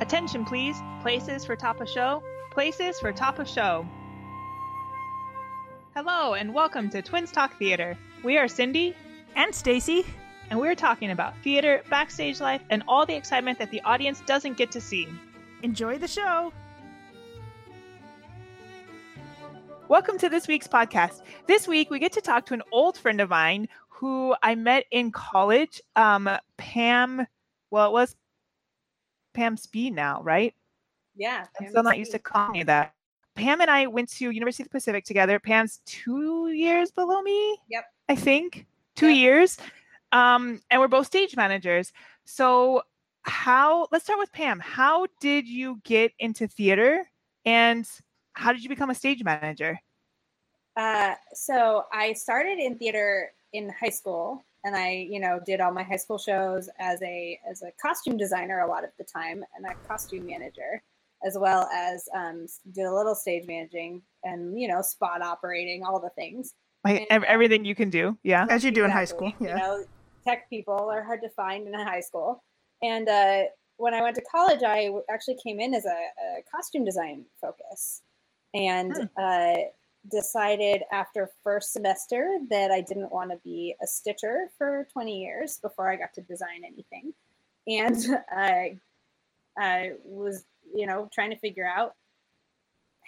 Attention, please. Places for top of show. Places for top of show. Hello, and welcome to Twins Talk Theater. We are Cindy and Stacy, and we're talking about theater, backstage life, and all the excitement that the audience doesn't get to see. Enjoy the show. Welcome to this week's podcast. This week, we get to talk to an old friend of mine who I met in college, um, Pam. Well, it was Pam Speed now, right? Yeah. Pam I'm still not used to calling you that. Pam and I went to University of the Pacific together. Pam's two years below me. Yep. I think two yep. years. Um, and we're both stage managers. So how let's start with Pam. How did you get into theater and how did you become a stage manager? Uh, so I started in theater in high school and I, you know, did all my high school shows as a as a costume designer a lot of the time and a costume manager, as well as um, did a little stage managing and you know spot operating, all the things. Like and, everything you can do, yeah, as you do exactly. in high school. Yeah, you know, tech people are hard to find in a high school, and uh, when I went to college, I actually came in as a, a costume design focus, and hmm. uh, decided after first semester that I didn't want to be a stitcher for 20 years before I got to design anything. And I, I was, you know, trying to figure out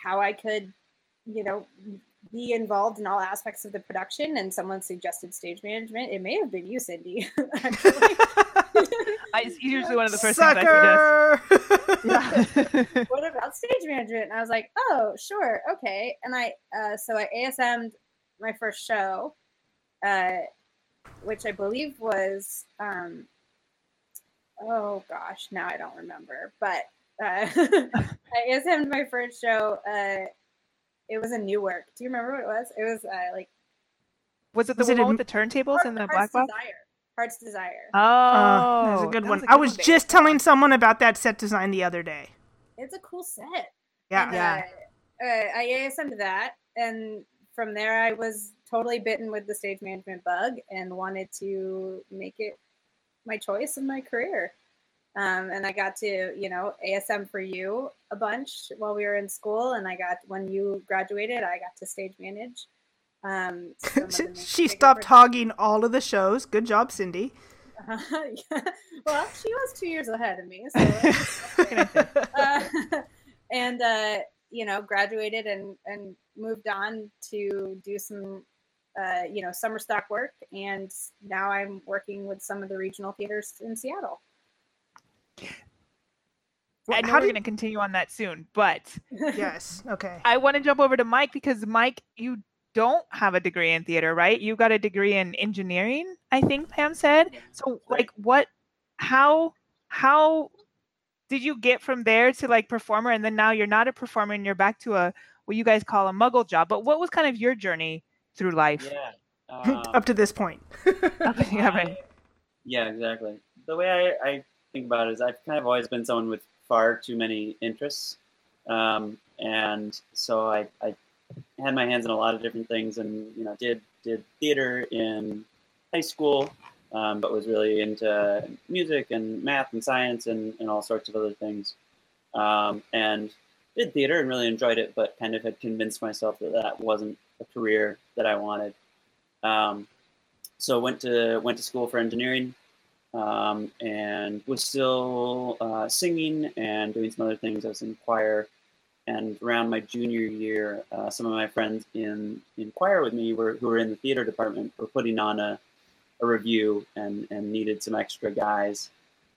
how I could, you know, be involved in all aspects of the production. And someone suggested stage management. It may have been you, Cindy, actually. I, usually one of the first Sucker! things I suggest. yeah. what about stage management? And I was like, oh, sure, okay. And I, uh, so I ASM'd my first show, uh, which I believe was, um, oh gosh, now I don't remember, but uh, I ASM'd my first show. It was in Newark. Do you remember what it was? It was uh, like. Was it the was one it with the turntables and the black box? Desire. Heart's Desire. Oh, uh, that's a good that one. A good I was one, just telling someone about that set design the other day. It's a cool set. Yeah, and, yeah. Uh, uh, I ASM'd that, and from there I was totally bitten with the stage management bug and wanted to make it my choice in my career. Um, and I got to, you know, ASM for you a bunch while we were in school, and I got when you graduated, I got to stage manage um, she stopped hogging all of the shows. Good job, Cindy. Uh, yeah. Well, she was two years ahead of me. So, uh, and uh, you know, graduated and and moved on to do some, uh, you know, summer stock work, and now I'm working with some of the regional theaters in Seattle. I know we're going to continue on that soon, but yes, okay. I want to jump over to Mike because Mike, you don't have a degree in theater, right? You got a degree in engineering, I think Pam said. So like what how how did you get from there to like performer and then now you're not a performer and you're back to a what you guys call a muggle job. But what was kind of your journey through life? Yeah. Um, Up to this point. yeah, right. yeah, exactly. The way I, I think about is I've kind of always been someone with far too many interests. Um, and so I, I had my hands in a lot of different things, and you know, did did theater in high school, um, but was really into music and math and science and, and all sorts of other things. Um, and did theater and really enjoyed it, but kind of had convinced myself that that wasn't a career that I wanted. Um, so went to went to school for engineering, um, and was still uh, singing and doing some other things. I was in choir and around my junior year, uh, some of my friends in, in choir with me were, who were in the theater department were putting on a, a revue and, and needed some extra guys.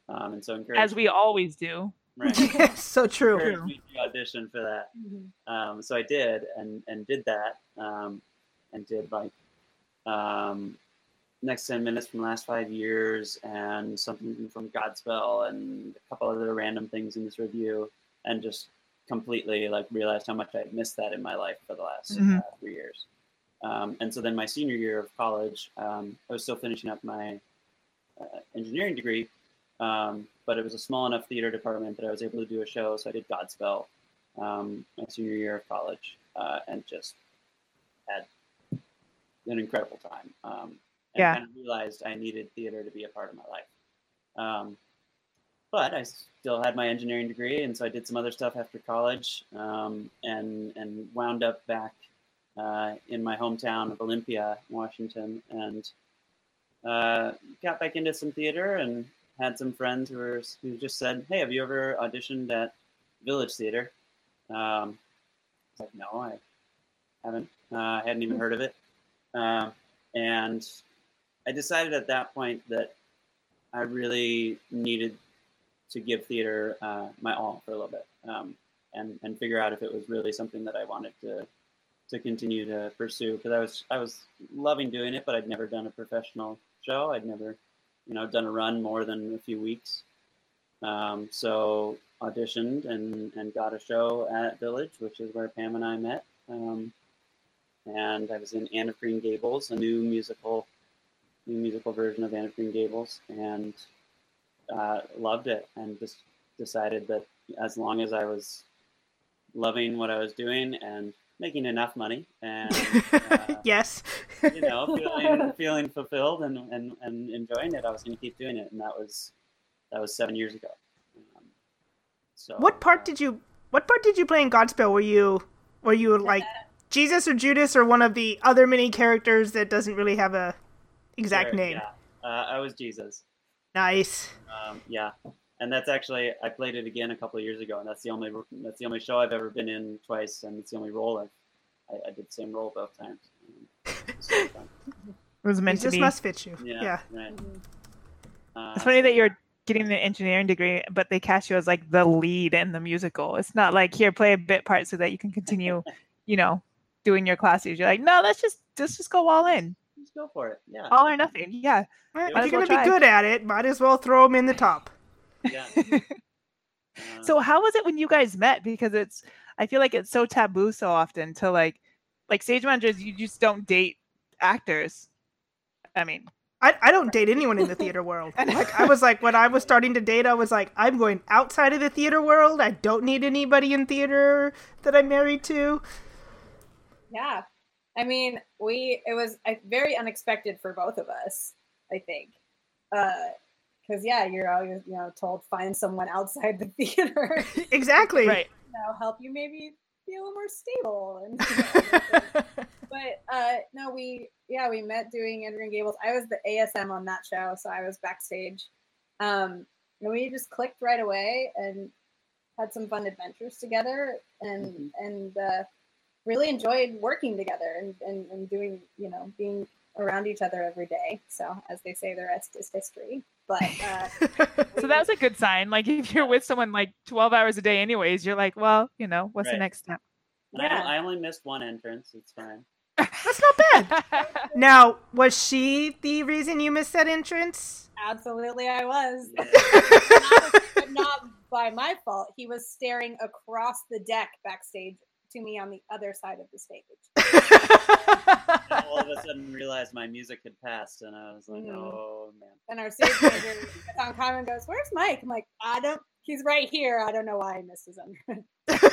Um, and so as we always do. Right. so true. audition for that. Mm-hmm. Um, so I did and, and did that um, and did like um, next 10 minutes from the last five years and something from Godspell and a couple other random things in this revue and just completely like realized how much I had missed that in my life for the last mm-hmm. uh, three years. Um, and so then my senior year of college, um, I was still finishing up my uh, engineering degree, um, but it was a small enough theater department that I was able to do a show. So I did Godspell um, my senior year of college uh, and just had an incredible time. Um, and yeah. kind of realized I needed theater to be a part of my life. Um, but I still had my engineering degree, and so I did some other stuff after college, um, and and wound up back uh, in my hometown of Olympia, Washington, and uh, got back into some theater and had some friends who were who just said, "Hey, have you ever auditioned at Village Theater?" Um, I was like, "No, I haven't. Uh, I hadn't even heard of it." Uh, and I decided at that point that I really needed to give theater uh, my all for a little bit um, and and figure out if it was really something that I wanted to to continue to pursue because I was I was loving doing it, but I'd never done a professional show. I'd never you know done a run more than a few weeks. Um, so auditioned and and got a show at Village, which is where Pam and I met. Um, and I was in Anne of Green Gables, a new musical, musical version of Anne of Green Gables, and uh, loved it. And just decided that as long as I was loving what I was doing and making enough money and uh, yes, you know, feeling, feeling fulfilled and, and, and enjoying it, I was going to keep doing it, and that was that was seven years ago. Um, so, what part uh, did you what part did you play in Godspell? Were you were you like Jesus or Judas or one of the other many characters that doesn't really have a exact Sure, name? Yeah, uh, I was Jesus. Nice. Um, yeah, and that's actually I played it again a couple of years ago, and that's the only that's the only show I've ever been in twice, and it's the only role I've I, I did the same role both times. So fun. It was meant to Jesus be. must fit you. yeah, Yeah. right. Uh, It's funny that you're getting the engineering degree, but they cast you as like the lead in the musical. It's not like here play a bit part so that you can continue, you know, doing your classes. You're like, no, let's just let's just go all in, just go for it. Yeah, all or nothing. Yeah. Might if you're well gonna be good at it, might as well throw them in the top. yeah. Uh, So how was it when you guys met? Because it's I feel like it's so taboo so often to like like stage managers. You just don't date actors. I mean, I, I don't date anyone in the theater world. Like I was like when I was starting to date, I was like, I'm going outside of the theater world. I don't need anybody in theater that I'm married to. Yeah. I mean, we it was uh, very unexpected for both of us, I think. Because yeah, you're always you know told find someone outside the theater, Exactly. right? know, help you maybe be a little more stable. And but uh, no, we yeah we met doing Anne of Green Gables. I was the ASM on that show, so I was backstage. Um, and we just clicked right away and had some fun adventures together, and Mhm. and uh, really enjoyed working together and, and and doing you know being around each other every day. So as they say, the rest is history. But uh, So that was a good sign. Like if you're with someone like 12 hours a day, anyways, you're like, well, you know, what's the next step? and I, yeah. I only missed one entrance. It's fine. That's not bad. Now, was she the reason you missed that entrance? absolutely, I was. Yeah. not, but not by my fault. He was staring across the deck backstage to me on the other side of the stage. All of a sudden realized my music had passed, and I was like, Mhm. "Oh man!" And our stage manager gets on camera and goes, "Where's Mike?" I'm like, "I don't. He's right here. I don't know why I missed his entrance."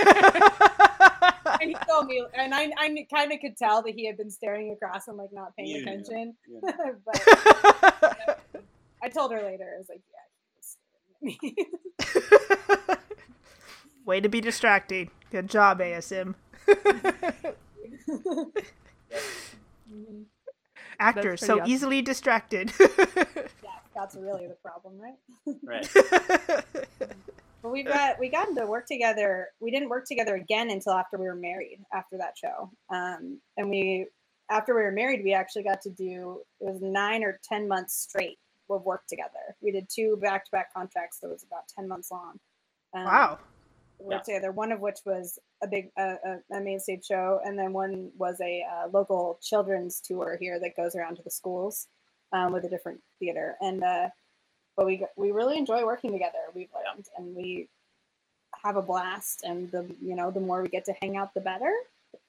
And he told me, and I, I kind of could tell that he had been staring across and like not paying You knew. attention. You but I told her later. I was like, "Yeah, he was staring at me." Way to be distracting. Good job, ASM. Actors so awesome. easily distracted. yeah, that's really the problem, right? Right. But we got we got to work together. We didn't work together again until after we were married. After that show, um, and we after we were married, we actually got to do it was nine or ten months straight of work together. We did two back to back contracts that was about ten months long. Um, wow. Worked together. One of which was a big uh, a, a main stage show, and then one was a uh, local children's tour here that goes around to the schools um, with a different theater. And uh, but we we really enjoy working together. We've learned, and we have a blast. And the you know the more we get to hang out, the better,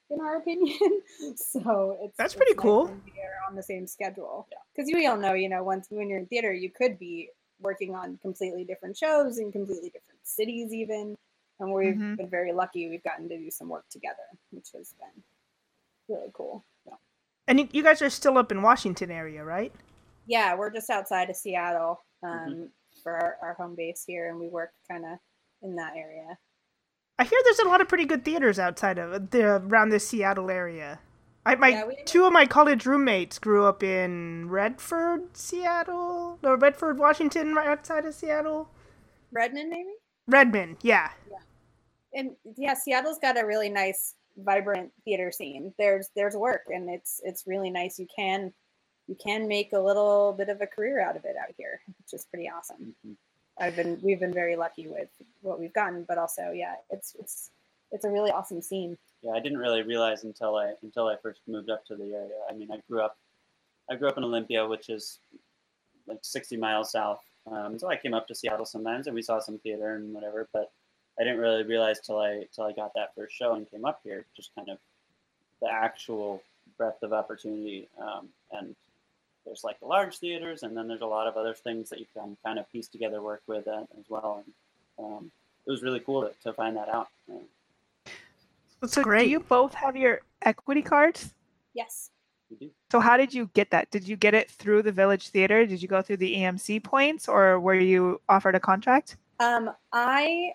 in our opinion. so it's That's pretty nice cool. when we are on the same schedule. Because we all know, you know, once when you're in theater, you could be working on completely different shows in completely different cities, even. And we've Mhm. been very lucky. We've gotten to do some work together, which has been really cool. Yeah. And you, guys are still up in Washington area, right? Yeah, we're just outside of Seattle. Um, for our, our home base here, and we work kind of in that area. I hear there's a lot of pretty good theaters outside of the around the Seattle area. I my Yeah, two of my college roommates grew up in Redford, Seattle, or Redford, Washington, right outside of Seattle. Redmond, maybe. Redmond, yeah. And yeah, Seattle's got a really nice, vibrant theater scene. There's there's work, and it's it's really nice. You can you can make a little bit of a career out of it out here, which is pretty awesome. Mhm. I've been we've been very lucky with what we've gotten, but also yeah, it's it's it's a really awesome scene. Yeah, I didn't really realize until I until I first moved up to the area. I mean, I grew up I grew up in Olympia, which is like 60 miles south. Um, so I came up to Seattle sometimes, and we saw some theater and whatever. But I didn't really realize till I till I got that first show and came up here, just kind of the actual breadth of opportunity. Um, and there's like the large theaters, and then there's a lot of other things that you can kind of piece together work with uh, as well. And um, it was really cool to, to find that out. Um, That's So great. do you both have your equity cards? Yes. So how did you get that? Did you get it through the Village Theater? Did you go through the EMC points, or were you offered a contract? Um, I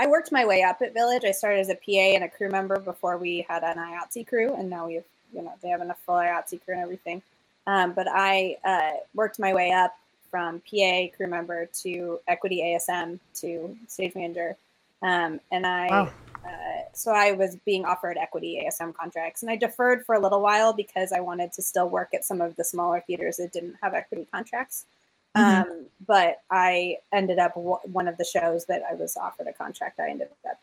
I worked my way up at Village. I started as a PA and a crew member before we had an IATSE crew, and now we have you know they have enough full IATSE crew and everything. Um, but I uh, worked my way up from PA crew member to Equity ASM to stage manager, um, and I Wow. uh, so I was being offered equity ASM contracts, and I deferred for a little while because I wanted to still work at some of the smaller theaters that didn't have equity contracts. Mhm. Um, but I ended up w- one of the shows that I was offered a contract. I ended up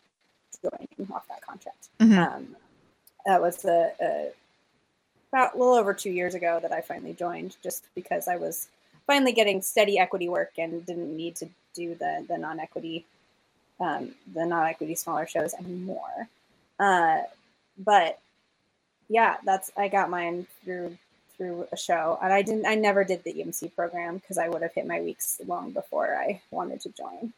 joining off that contract. Mhm. Um, that was a, a about a little over two years ago that I finally joined, just because I was finally getting steady equity work and didn't need to do the the non equity um, the non equity smaller shows anymore. Uh, but yeah, that's I got mine through through a show, and I didn't. I never did the EMC program because I would have hit my weeks long before I wanted to join.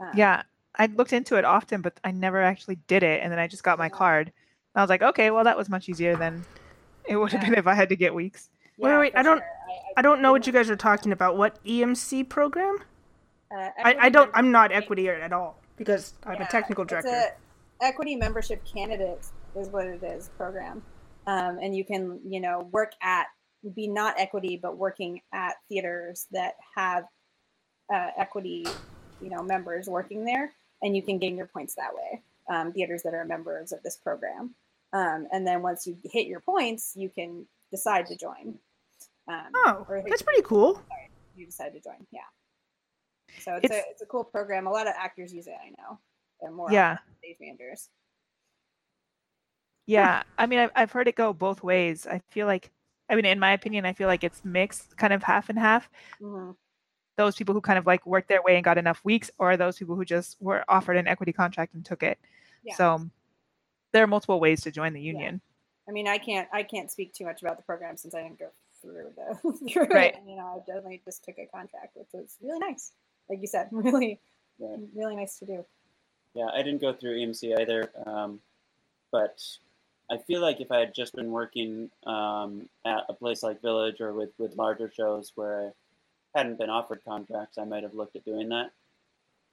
Um, Yeah, I looked into it often, but I never actually did it. And then I just got my Yeah. card. I was like, okay, well, that was much easier than it would have Yeah. been if I had to get weeks. Wait, yeah, wait, for I don't- sure. I don't know what you guys are talking about. What EMC program? uh, I, I don't. I'm not equity at all because I'm a Yeah, technical it's director. a equity membership candidate is what it is program, um, and you can you know work at be not equity but working at theaters that have uh, equity you know members working there, and you can gain your points that way. Um, theaters that are members of this program, um, and then once you hit your points, you can decide to join. Um, Oh, that's pretty cool. you decide to join. Yeah. So it's, It's- a it's a cool program. A lot of actors use it. I know. And more Yeah. stage managers. Yeah, I mean, I've, I've heard it go both ways. I feel like, I mean, in my opinion, I feel like it's mixed, kind of half and half. hmm Those people who kind of like worked their way and got enough weeks, or those people who just were offered an equity contract and took it. Yeah. So there are multiple ways to join the union. I mean, I can't I can't speak too much about the program since I didn't go through the through Right. it. You know, I definitely just took a contract, which was really nice. Like you said, really, Right. really nice to do. Yeah, I didn't go through EMC either, um, but I feel like if I had just been working um, at a place like Village or with, with larger shows where I hadn't been offered contracts, I might have looked at doing that.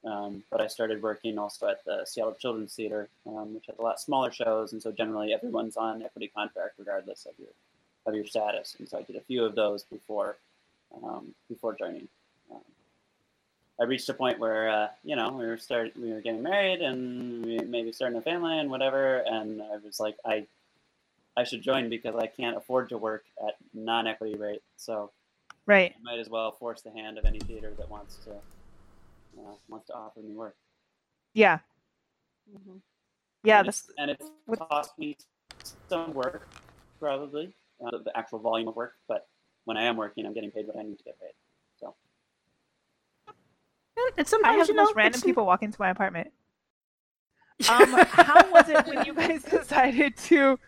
Um, but I started working also at the Seattle Children's Theater, um, which has a lot smaller shows, and so generally everyone's on equity contract regardless of your of your status. And so I did a few of those before um, before joining. I reached a point where uh, you know we were start we were getting married and we maybe starting a family and whatever, and I was like I I should join because I can't afford to work at non-equity rate, so Right. I might as well force the hand of any theater that wants to uh, wants to offer me work. Yeah. hmm Yeah. and That's it's, and it's with- cost me some work probably uh, the actual volume of work, but when I am working, I'm getting paid what I need to get paid. And, and I sometimes have you the know, most random it's- people walk into my apartment. Um, how was it when you guys decided to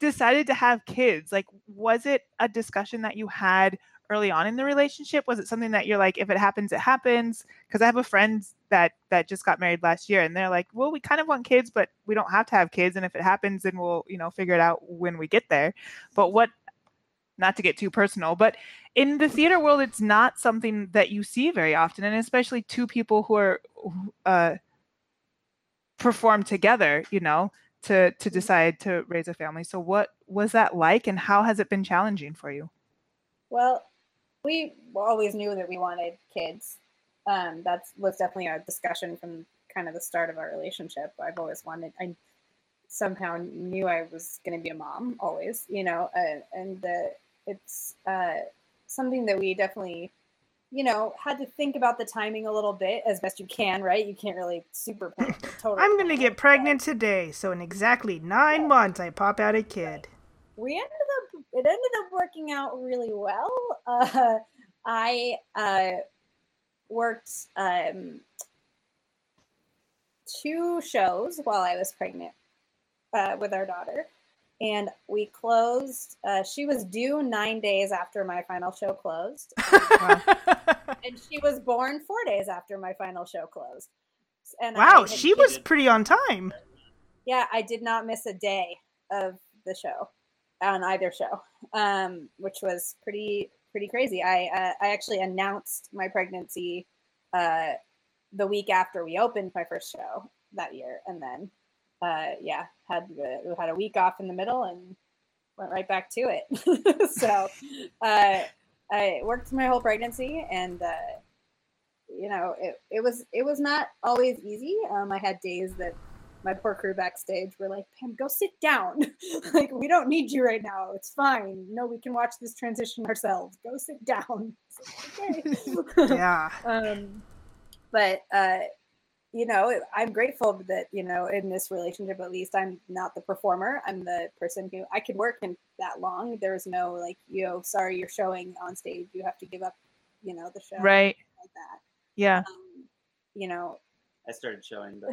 decided to have kids? Like, was it a discussion that you had early on in the relationship? Was it something that you're like, if it happens, it happens? Because I have a friend that that just got married last year, and they're like, well, we kind of want kids, but we don't have to have kids, and if it happens, then we'll you know figure it out when we get there. But what not to get too personal, but in the theater world, it's not something that you see very often, and especially two people who are uh, perform together, you know, to to decide to raise a family. So, what was that like, and how has it been challenging for you? Well, we always knew that we wanted kids. Um, that was definitely a discussion from kind of the start of our relationship. I've always wanted. I somehow knew I was going to be a mom always, you know, uh, and uh, it's uh, something that we definitely, you know, had to think about the timing a little bit as best you can, right? You can't really super plan. Totally I'm going to get pregnant today, so in exactly nine yeah. months, I pop out a kid. We ended up. It ended up working out really well. Uh, I uh, worked um, two shows while I was pregnant uh, with our daughter. And we closed. Uh, she was due nine days after my final show closed, and she was born four days after my final show closed. And wow, she was pretty on time. Yeah, I did not miss a day of the show on either show, um, which was pretty pretty crazy. I uh, I actually announced my pregnancy uh, the week after we opened my first show that year, and then uh, yeah, had we had a week off in the middle and went right back to it. so uh, I worked my whole pregnancy, and uh, you know, it, it was it was not always easy. Um, I had days that my poor crew backstage were like, "Pam, go sit down. like we don't need you right now. It's fine. No, we can watch this transition ourselves. Go sit down." okay. yeah. um, but uh, you know, I'm grateful that, you know, in this relationship, at least I'm not the performer. I'm the person who I could work in that long. There's no like, you know, sorry, you're showing on stage. You have to give up, you know, the show. Right. Like that. Yeah. Um, you know, I started showing, but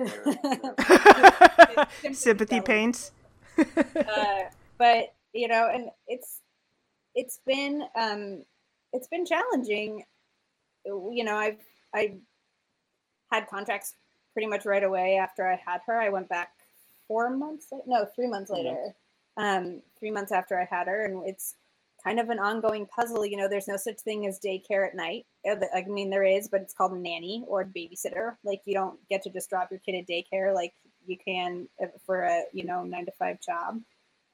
sympathy paints. uh, but you know, and it's it's been um, it's been challenging. You know, I've I've had contracts pretty much right away after I had her. I went back four months, no, three months later. Um, three months after I had her, and it's kind of an ongoing puzzle. You know, there's no such thing as daycare at night. Uh, I mean, there is, but it's called a nanny or a babysitter. Like, you don't get to just drop your kid at daycare like you can uh, for a you know nine to five job.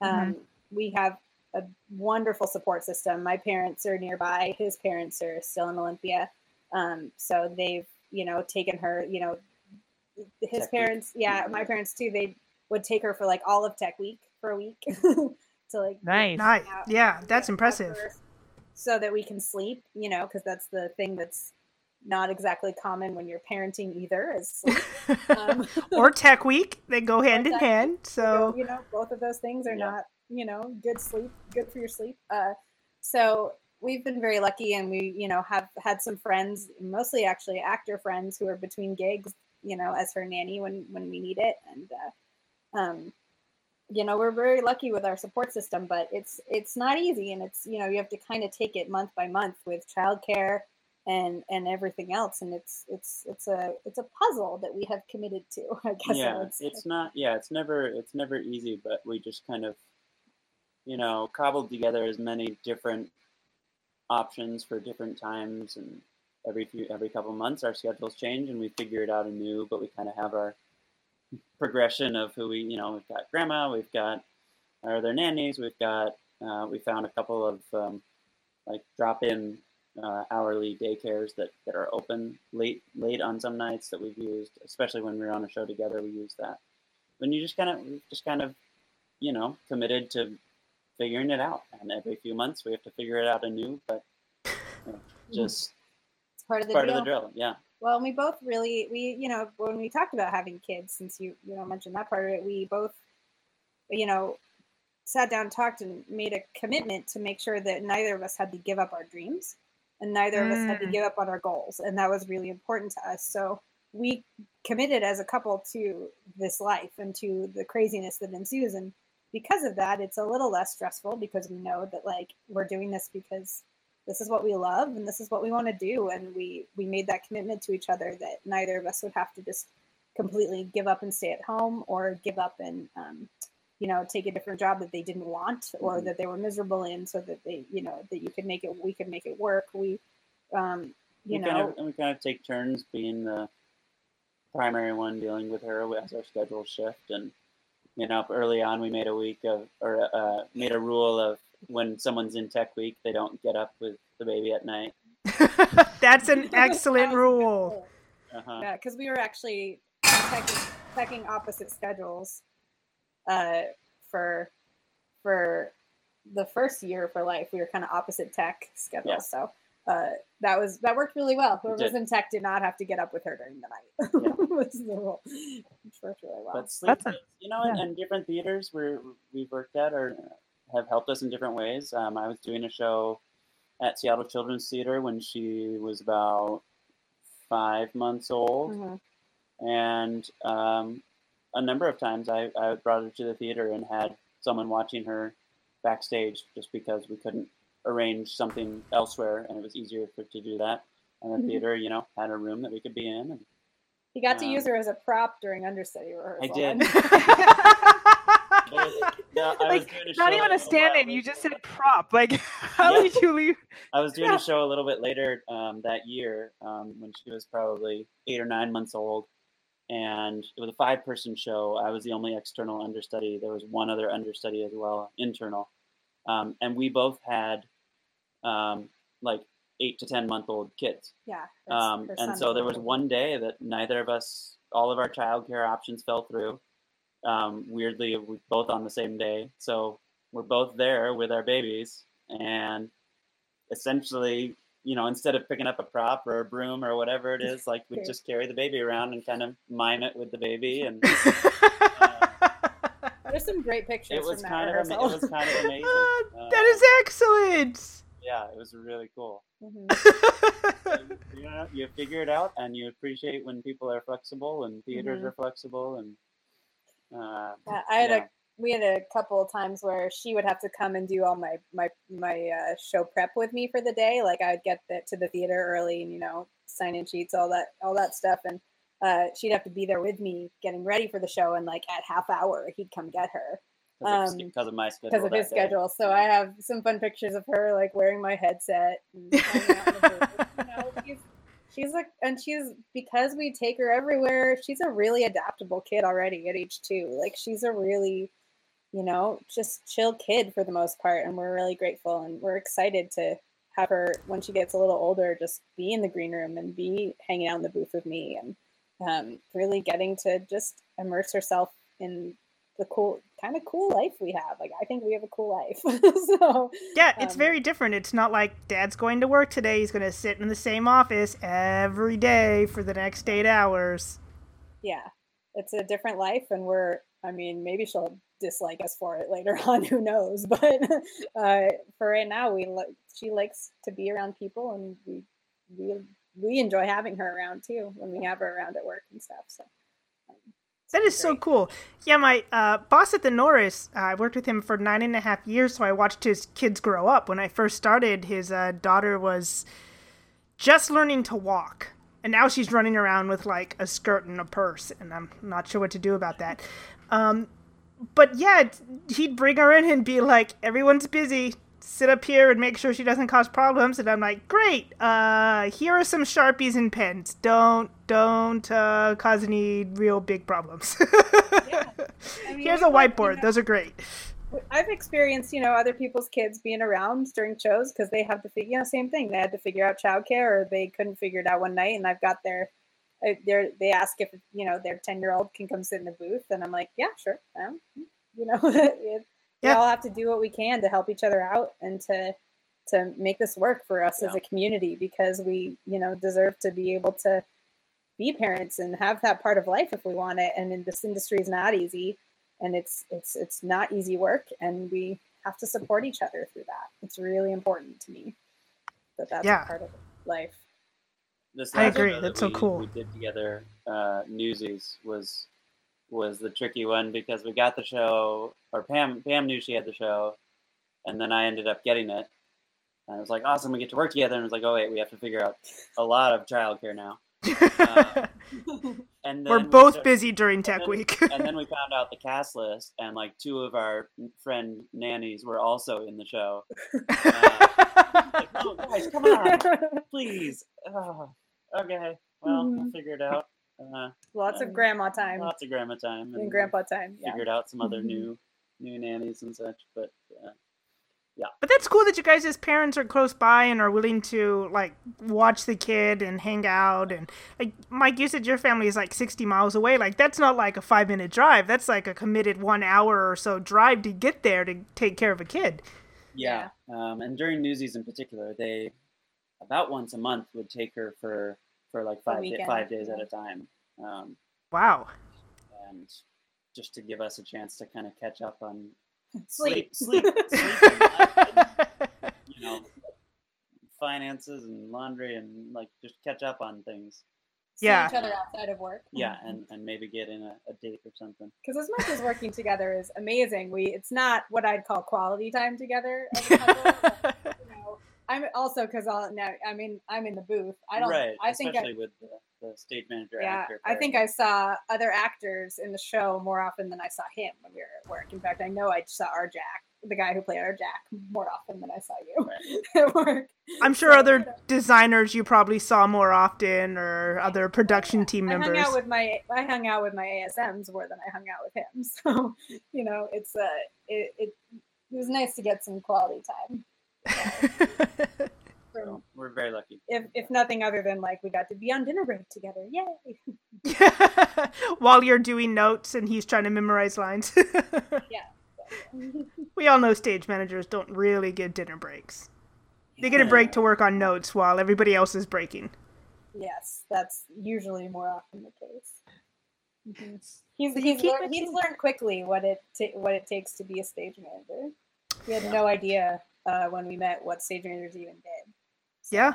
Mm-hmm. Um, we have a wonderful support system. My parents are nearby. His parents are still in Olympia, um, so they've you know taken her. You know, his tech parents, week. yeah, my parents too. They would take her for like all of Tech Week for a week to like nice, nice, yeah, that's impressive. So that we can sleep, you know, because that's the thing that's not exactly common when you're parenting either is um, or tech week they go hand in hand so you know both of those things are yeah. not you know good sleep good for your sleep uh, so we've been very lucky and we you know have had some friends mostly actually actor friends who are between gigs you know, as her nanny when when we need it. And uh, um, you know, we're very lucky with our support system, but it's it's not easy, and it's you know you have to kind of take it month by month with childcare and and everything else, and it's it's it's a it's a puzzle that we have committed to. I guess. Yeah, it's not. Yeah, it's never it's never easy, but we just kind of you know cobbled together as many different options for different times and every few every couple months our schedules change and we figure it out anew but we kind of have our progression of who we you know we've got grandma we've got our other nannies we've got uh, we found a couple of um, like drop in uh, hourly daycares that, that are open late late on some nights that we've used especially when we are on a show together we use that. When you just kind of just kind of you know committed to figuring it out and every few months we have to figure it out anew but you know, just part of the part deal. of the drill. Yeah. Well, we both really we you know when we talked about having kids, since you you know mentioned that part of it, we both you know sat down, talked, and made a commitment to make sure that neither of us had to give up our dreams, and neither mm. of us had to mm. give up on our goals, and that was really important to us. So we committed as a couple to this life and to the craziness that ensues, and because of that, it's a little less stressful because we know that like we're doing this because this is what we love and this is what we want to do. And we we made that commitment to each other that neither of us would have to just completely give up and stay at home or give up and um, you know take a different job that they didn't want or Mhm. that they were miserable in so that they you know that you could make it we could make it work. We um you we know. kind of and we kind of take turns being the primary one dealing with her as our schedule shift. And you know early on we made a week of or uh, made a rule of when someone's in tech week they don't get up with the baby at night That's an excellent rule. uh-huh. Yeah, because we were actually checking, checking opposite schedules uh, for for the first year for life. We were kind of opposite tech schedules, Yeah. so uh, that was that worked really well. Whoever was did. in tech did not have to get up with her during the night. was the rule, which worked really well. but sleep That's a- you know and, and different theaters where we've worked at or have helped us in different ways um, i was doing a show at seattle children's theater when she was about five months old Mhm. and um, a number of times I, I brought her to the theater and had someone watching her backstage just because we couldn't arrange something elsewhere and it was easier for to do that and the Mhm. theater you know had a room that we could be in and He got to Um, use her as a prop during understudy rehearsal. I did. it was- yeah, I was like doing not show even a stand-in. You later. just said prop. Like how Yeah. did you leave? I was doing Yeah. a show a little bit later um, that year um, when she was probably eight or nine months old, and it was a five-person show. I was the only external understudy. There was one other understudy as well, internal, um, and we both had um, like eight to ten month old kids. yeah. Um, and so there was one day that neither of us, all of our childcare options fell through. Um, weirdly, we both on the same day. So we're both there with our babies, and essentially, you know, instead of picking up a prop or a broom or whatever it is, like we Yeah. just carry the baby around and kind of mime it with the baby, and There's some great pictures it was from that kind of ama- it was kind of amazing. Ah, Uh, that is excellent. yeah, it was really cool. Mhm. you know, you figure it out, and you appreciate when people are flexible and theaters Mhm. are flexible, and uh, Yeah, I had yeah. a we had a couple of times where she would have to come and do all my my my uh, show prep with me for the day. Like I would get the, to the theater early and you know sign in sheets, all that all that stuff, and uh, she'd have to be there with me getting ready for the show. And like at half hour, he'd come get her because, of, Um, because of my schedule. because of his day. schedule. So I have some fun pictures of her like wearing my headset and out the booth. You know, she's she's like, and she's because we take her everywhere. She's a really adaptable kid already at age two. Like she's a really, you know, just chill kid for the most part, and we're really grateful and we're excited to have her when she gets a little older, just be in the green room and be hanging out in the booth with me and um, really getting to just immerse herself in the cool kind of cool life we have. Like I think we have a cool life. so Yeah, it's Um, very different. It's not like dad's going to work today. He's going to sit in the same office every day for the next eight hours. yeah, it's a different life, and we're. I mean, maybe she'll dislike us for it later on. Who knows? But uh, for right now, we she likes to be around people, and we we we enjoy having her around too when we have her around at work and stuff. So That is so cool. Yeah, my uh, boss at the Norris, uh, I worked with him for nine and a half years, so I watched his kids grow up. When I first started, his uh, daughter was just learning to walk. And now she's running around with like a skirt and a purse, and I'm not sure what to do about that. Um, but yeah, he'd bring her in and be like, everyone's busy. Sit up here and make sure she doesn't cause problems. And I'm like, great. Uh, here are some sharpies and pens. Don't don't uh, cause any real big problems. Yeah. I mean, Here's a you whiteboard. know- Those are great. I've experienced, you know, other people's kids being around during shows because they have to figure, you know, same thing. They had to figure out childcare or they couldn't figure it out one night, and I've got their, uh, their they ask if you know their ten year old can come sit in the booth, and I'm like, yeah, sure, um, you know, it, we all have to do what we can to help each other out and to to make this work for us as a community because we, you know, deserve to be able to be parents and have that part of life if we want it. And in this industry is not easy and it's it's it's not easy work and we have to support each other through that it's really important to me that that's Yeah. a part of life this I agree, show that that's so cool. We did together, uh, Newsies was was the tricky one because we got the show, or Pam Pam knew she had the show, and then I ended up getting it, and I was like, awesome, we get to work together, and I was like, oh wait, we have to figure out a lot of childcare now, Uh, and We're then we both busy during Tech then- Week. and then we found out the cast list, and like two of our friend nannies were also in the show. Like, oh, guys, come on, please. Oh, okay, well, we'll Mhm. figure it out. Uh, Lots of Um, grandma time lots of grandma time and grandpa time. Yeah. Figured out some other Mhm. new new nannies and such, but uh, But that's cool that you guys as parents are close by and are willing to like watch the kid and hang out and like Mike, you said your family is like sixty miles away. Like that's not like a five minute drive. That's like a committed one hour or so drive to get there to take care of a kid. yeah. Um, and during Newsies in particular, they about once a month would take her for for like five da- weekend, five days at a time. Um, Wow. and just to give us a chance to kind of catch up on Sleep. sleep, sleep, sleep and and, you know, finances and laundry and like just catch up on things. See Yeah. each other outside of work. Yeah, and, and maybe get in a, a date or something. because as much as working together is amazing, we it's not what I'd call quality time together. I'm also because I'll now I mean I'm in the booth. I don't. right, I think I, especially with the, the stage manager yeah. actor. I think I saw other actors in the show more often than I saw him when we were at work. In fact, I know I saw our Jack, the guy who played our Jack, more often than I saw you Right. at work. I'm sure So, other designers you probably saw more often or other production team members. I hung out with my I hung out with my ASMs more than I hung out with him. So you know, it's uh, it, it it was nice to get some quality time. From, So we're very lucky. if if nothing other than like we got to be on dinner break together. Yay! While you're doing notes and he's trying to memorize lines. Yeah. we all know stage managers don't really get dinner breaks. They get a break to work on notes while everybody else is breaking. yes, that's usually more often the case. Mhm. He's So he's, learned, he's learned quickly what it ta- what it takes to be a stage manager. He had no idea uh, when we met what stage managers even did. Yeah.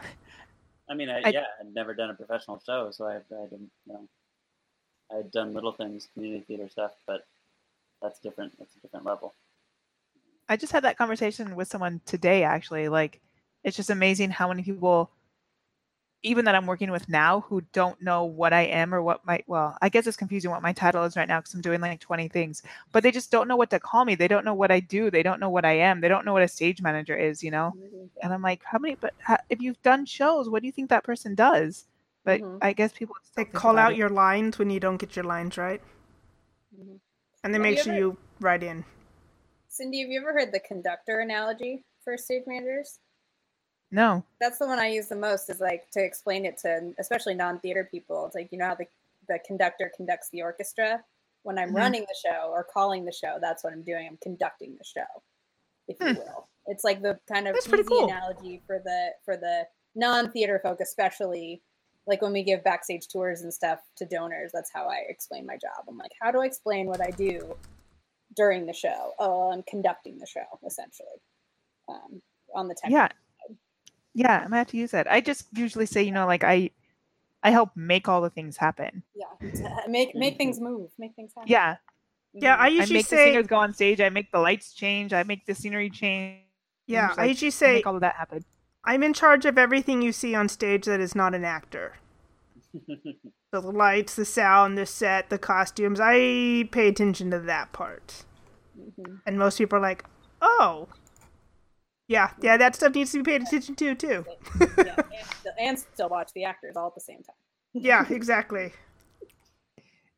I mean, I, I- yeah, I'd never done a professional show, so I, I didn't you know. I'd done little things, community theater stuff, but that's different. That's a different level. I just had that conversation with someone today actually. Like it's just amazing how many people even that I'm working with now who don't know what I am or what my well, I guess it's confusing what my title is right now because I'm doing like 20 things, but they just don't know what to call me. They don't know what I do. They don't know what I am. They don't know what a stage manager is, you know? And I'm like, how many, but how, if you've done shows, what do you think that person does? But Mhm. I guess people just They call out it. your lines when you don't get your lines right. Mhm. And they Have make you sure ever- you write in. Cindy, have you ever heard the conductor analogy for stage managers? No. That's the one I use the most. Is like to explain it to especially non-theater people. It's like you know how the the conductor conducts the orchestra. When I'm Mhm. running the show or calling the show, that's what I'm doing. I'm conducting the show, if you Hmm. will. It's like the kind of That's easy cool. analogy for the for the non-theater folk, especially like when we give backstage tours and stuff to donors. That's how I explain my job. I'm like, how do I explain what I do during the show? Oh, I'm conducting the show essentially um, on the tech. Yeah. Yeah, I'm gonna have to use that. I just usually say, you know, like I I help make all the things happen. Yeah, make make things move, make things happen. Yeah. Yeah, I Mhm. I usually make the say singers go on stage, I make the lights change, I make the scenery change. Yeah, I like, usually I say make all of that happen. I'm in charge of everything you see on stage that is not an actor. The lights, the sound, the set, the costumes. I pay attention to that part. Mhm. And most people are like, "Oh, yeah, yeah, that stuff needs to be paid attention to too." yeah, and, still, and still watch the actors all at the same time. yeah, exactly.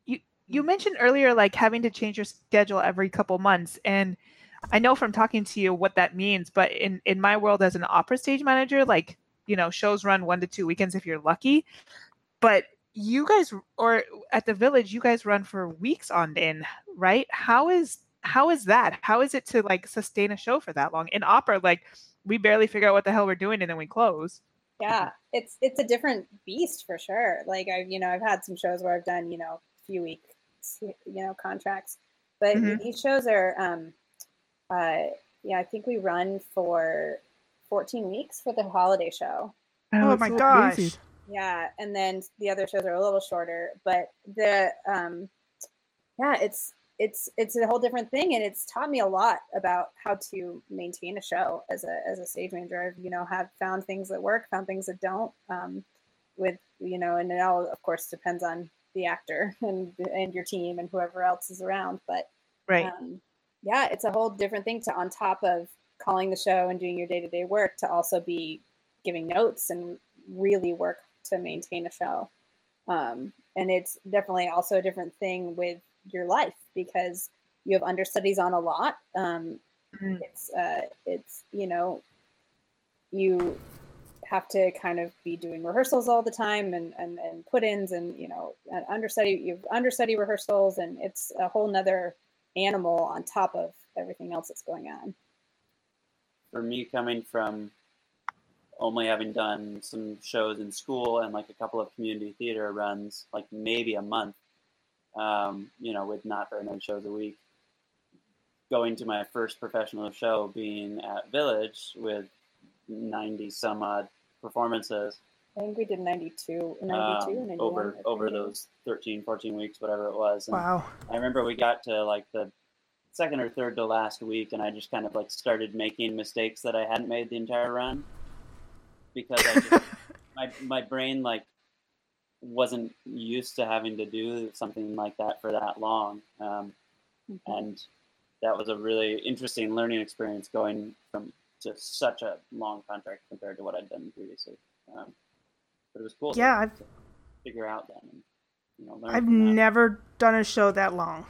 You You mentioned earlier like having to change your schedule every couple months and I know from talking to you what that means, but in in my world as an opera stage manager, like, you know, shows run 1 to 2 weekends if you're lucky. But you guys or at the village you guys run for weeks on end, right? How is how is that? How is it to like sustain a show for that long? In opera like we barely figure out what the hell we're doing and then we close. Yeah, it's it's a different beast for sure. Like I've you know I've had some shows where I've done you know a few weeks you know contracts, but Mhm. these shows are um uh yeah I think we run for 14 weeks for the holiday show. Oh, it's my so gosh. crazy. Yeah, and then the other shows are a little shorter, but the um yeah, it's it's it's a whole different thing and it's taught me a lot about how to maintain a show as a as a stage manager. I've, you know, have found things that work, found things that don't. Um with you know, and it all of course depends on the actor and and your team and whoever else is around. But Right. um, yeah, it's a whole different thing to on top of calling the show and doing your day to day work to also be giving notes and really work to maintain a show. Um, and it's definitely also a different thing with your life because you have understudies on a lot. Um, Mm. it's uh, it's you know you have to kind of be doing rehearsals all the time and and, and put-ins and you know and understudy you've understudy rehearsals and it's a whole nother animal on top of everything else that's going on For me, coming from only having done some shows in school and like a couple of community theater runs, like maybe a month, um, you know, with not very many shows a week, going to my first professional show being at Village with 90 some odd performances. I think we did 92 92 um, over over those 13 14 weeks whatever it was. And Wow. i remember we got to like the second or third to last week and i just kind of like started making mistakes that i hadn't made the entire run because i just my, my brain like wasn't used to having to do something like that for that long um, Mhm. and that was a really interesting learning experience going from to such a long contract compared to what I'd done previously. Um, but it was cool. to- Yeah, I've- to figure out that. And, you know, learn I've never done a show that long.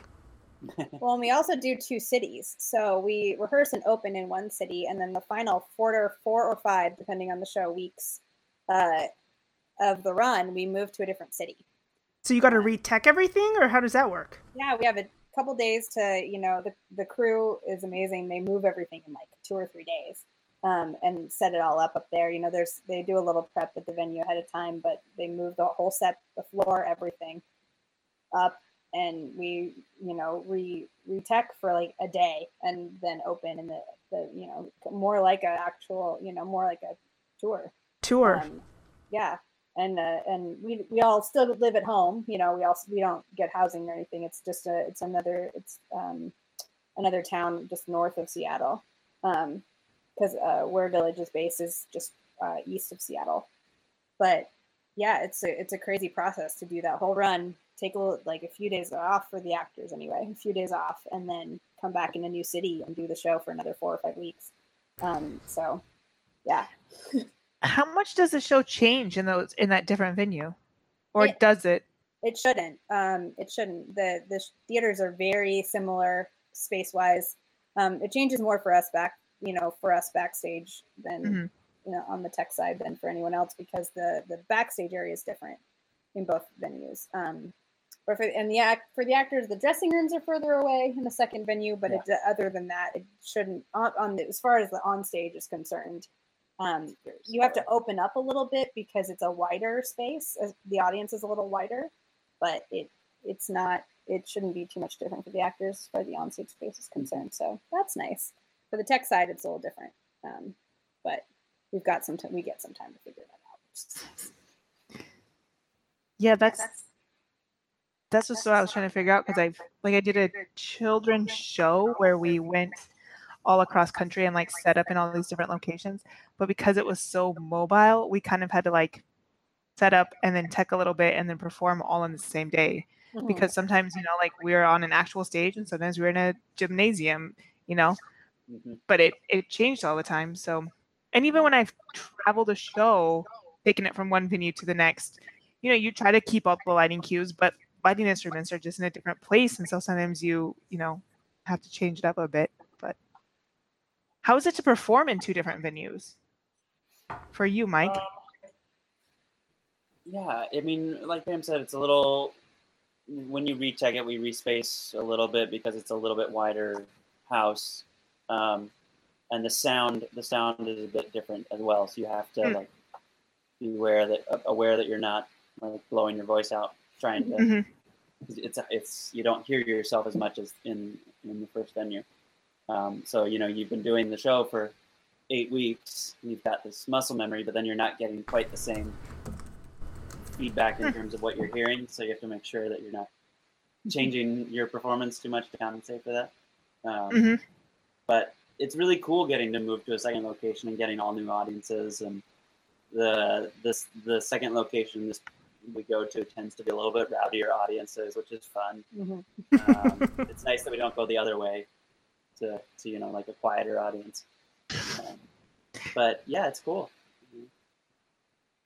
Well, and we also do two cities. So we rehearse and open in one city, and then the final four or four or five, depending on the show, weeks uh, of the run, we move to a different city. So you got to retech everything, or how does that work? Yeah, we have a couple days to, you know, the the crew is amazing. They move everything in like two or three days. Um, and set it all up up there. You know, there's they do a little prep at the venue ahead of time, but they move the whole set, the floor, everything up, and we, you know, re retech for like a day, and then open in the the you know more like a actual, you know, more like a tour. Tour. Um, yeah, and uh, and we we all still live at home. You know, we also we don't get housing or anything. It's just a it's another it's um, another town just north of Seattle, because uh, where Village is based is just uh, east of Seattle. But yeah, it's a it's a crazy process to do that whole run. Take a little, like a few days off for the actors anyway, a few days off, and then come back in a new city and do the show for another four or five weeks. Um, so yeah, How much does the show change in those in that different venue, or It- does it? It shouldn't. Um, it shouldn't. The the theaters are very similar space wise. Um, it changes more for us back, you know, for us backstage than Mhm. you know on the tech side than for anyone else because the the backstage area is different in both venues. Um, or for and the act for the actors, the dressing rooms are further away in the second venue, but it, other than that, it shouldn't. On, on as far as the on stage is concerned, um, you have to open up a little bit because it's a wider space. The audience is a little wider, but it it's not. It shouldn't be too much different for the actors as far as the onstage space is concerned. So that's nice. For the tech side, it's a little different, um, but we've got some time. We get some time to figure that out. which is nice. Yeah, that's that's just what I was trying to figure out because I've like I did a children's show where we went all across country and like set up in all these different locations, but because it was so mobile, we kind of had to like set up and then tech a little bit and then perform all in the same day Mhm. because sometimes you know like we're on an actual stage and sometimes we're in a gymnasium, you know, Mhm. but it it changed all the time. So, and even when I've traveled a show, taking it from one venue to the next, you know, you try to keep up the lighting cues, but lighting instruments are just in a different place, and so sometimes you you know have to change it up a bit. But how is it to perform in two different venues for you, Mike? Um, yeah, I mean, like Pam said, it's a little. When you retech it, we respace a little bit because it's a little bit wider house, um, and the sound the sound is a bit different as well. So you have to Hmm. like be aware that aware that you're not like blowing your voice out trying to. Mhm. It's it's you don't hear yourself as much as in in the first venue. Um, so you know you've been doing the show for eight weeks. You've got this muscle memory, but then you're not getting quite the same feedback in terms of what you're hearing. So you have to make sure that you're not changing your performance too much to compensate for that. Um, Mhm. But it's really cool getting to move to a second location and getting all new audiences and the this the second location this we go to tends to be a little bit rowdier audiences, which is fun. Mm-hmm. Um, it's nice that we don't go the other way to, to you know like a quieter audience. Um, but yeah, it's cool.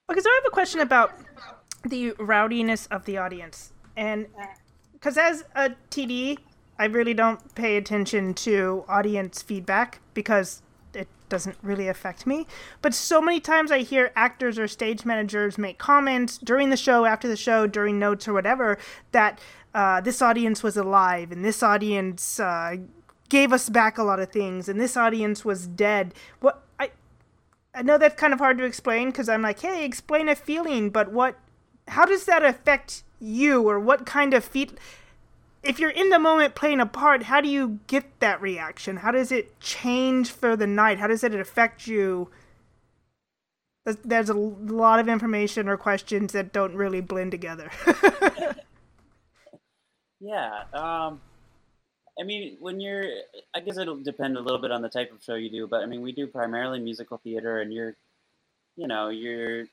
Okay, so I have a question about the rowdiness of the audience, and because as a TD, I really don't pay attention to audience feedback because it doesn't really affect me. But so many times I hear actors or stage managers make comments during the show, after the show, during notes or whatever that uh, this audience was alive and this audience uh, gave us back a lot of things and this audience was dead. What I I know that's kind of hard to explain because I'm like, hey, explain a feeling, but what? How does that affect you, or what kind of feet? If you're in the moment playing a part, how do you get that reaction? How does it change for the night? How does it affect you? There's- a lot of information or questions that don't really blend together. Yeah. Um, I mean, when you're, I guess it'll depend a little bit on the type of show you do, but I mean, we do primarily musical theater, and you're, you know, you're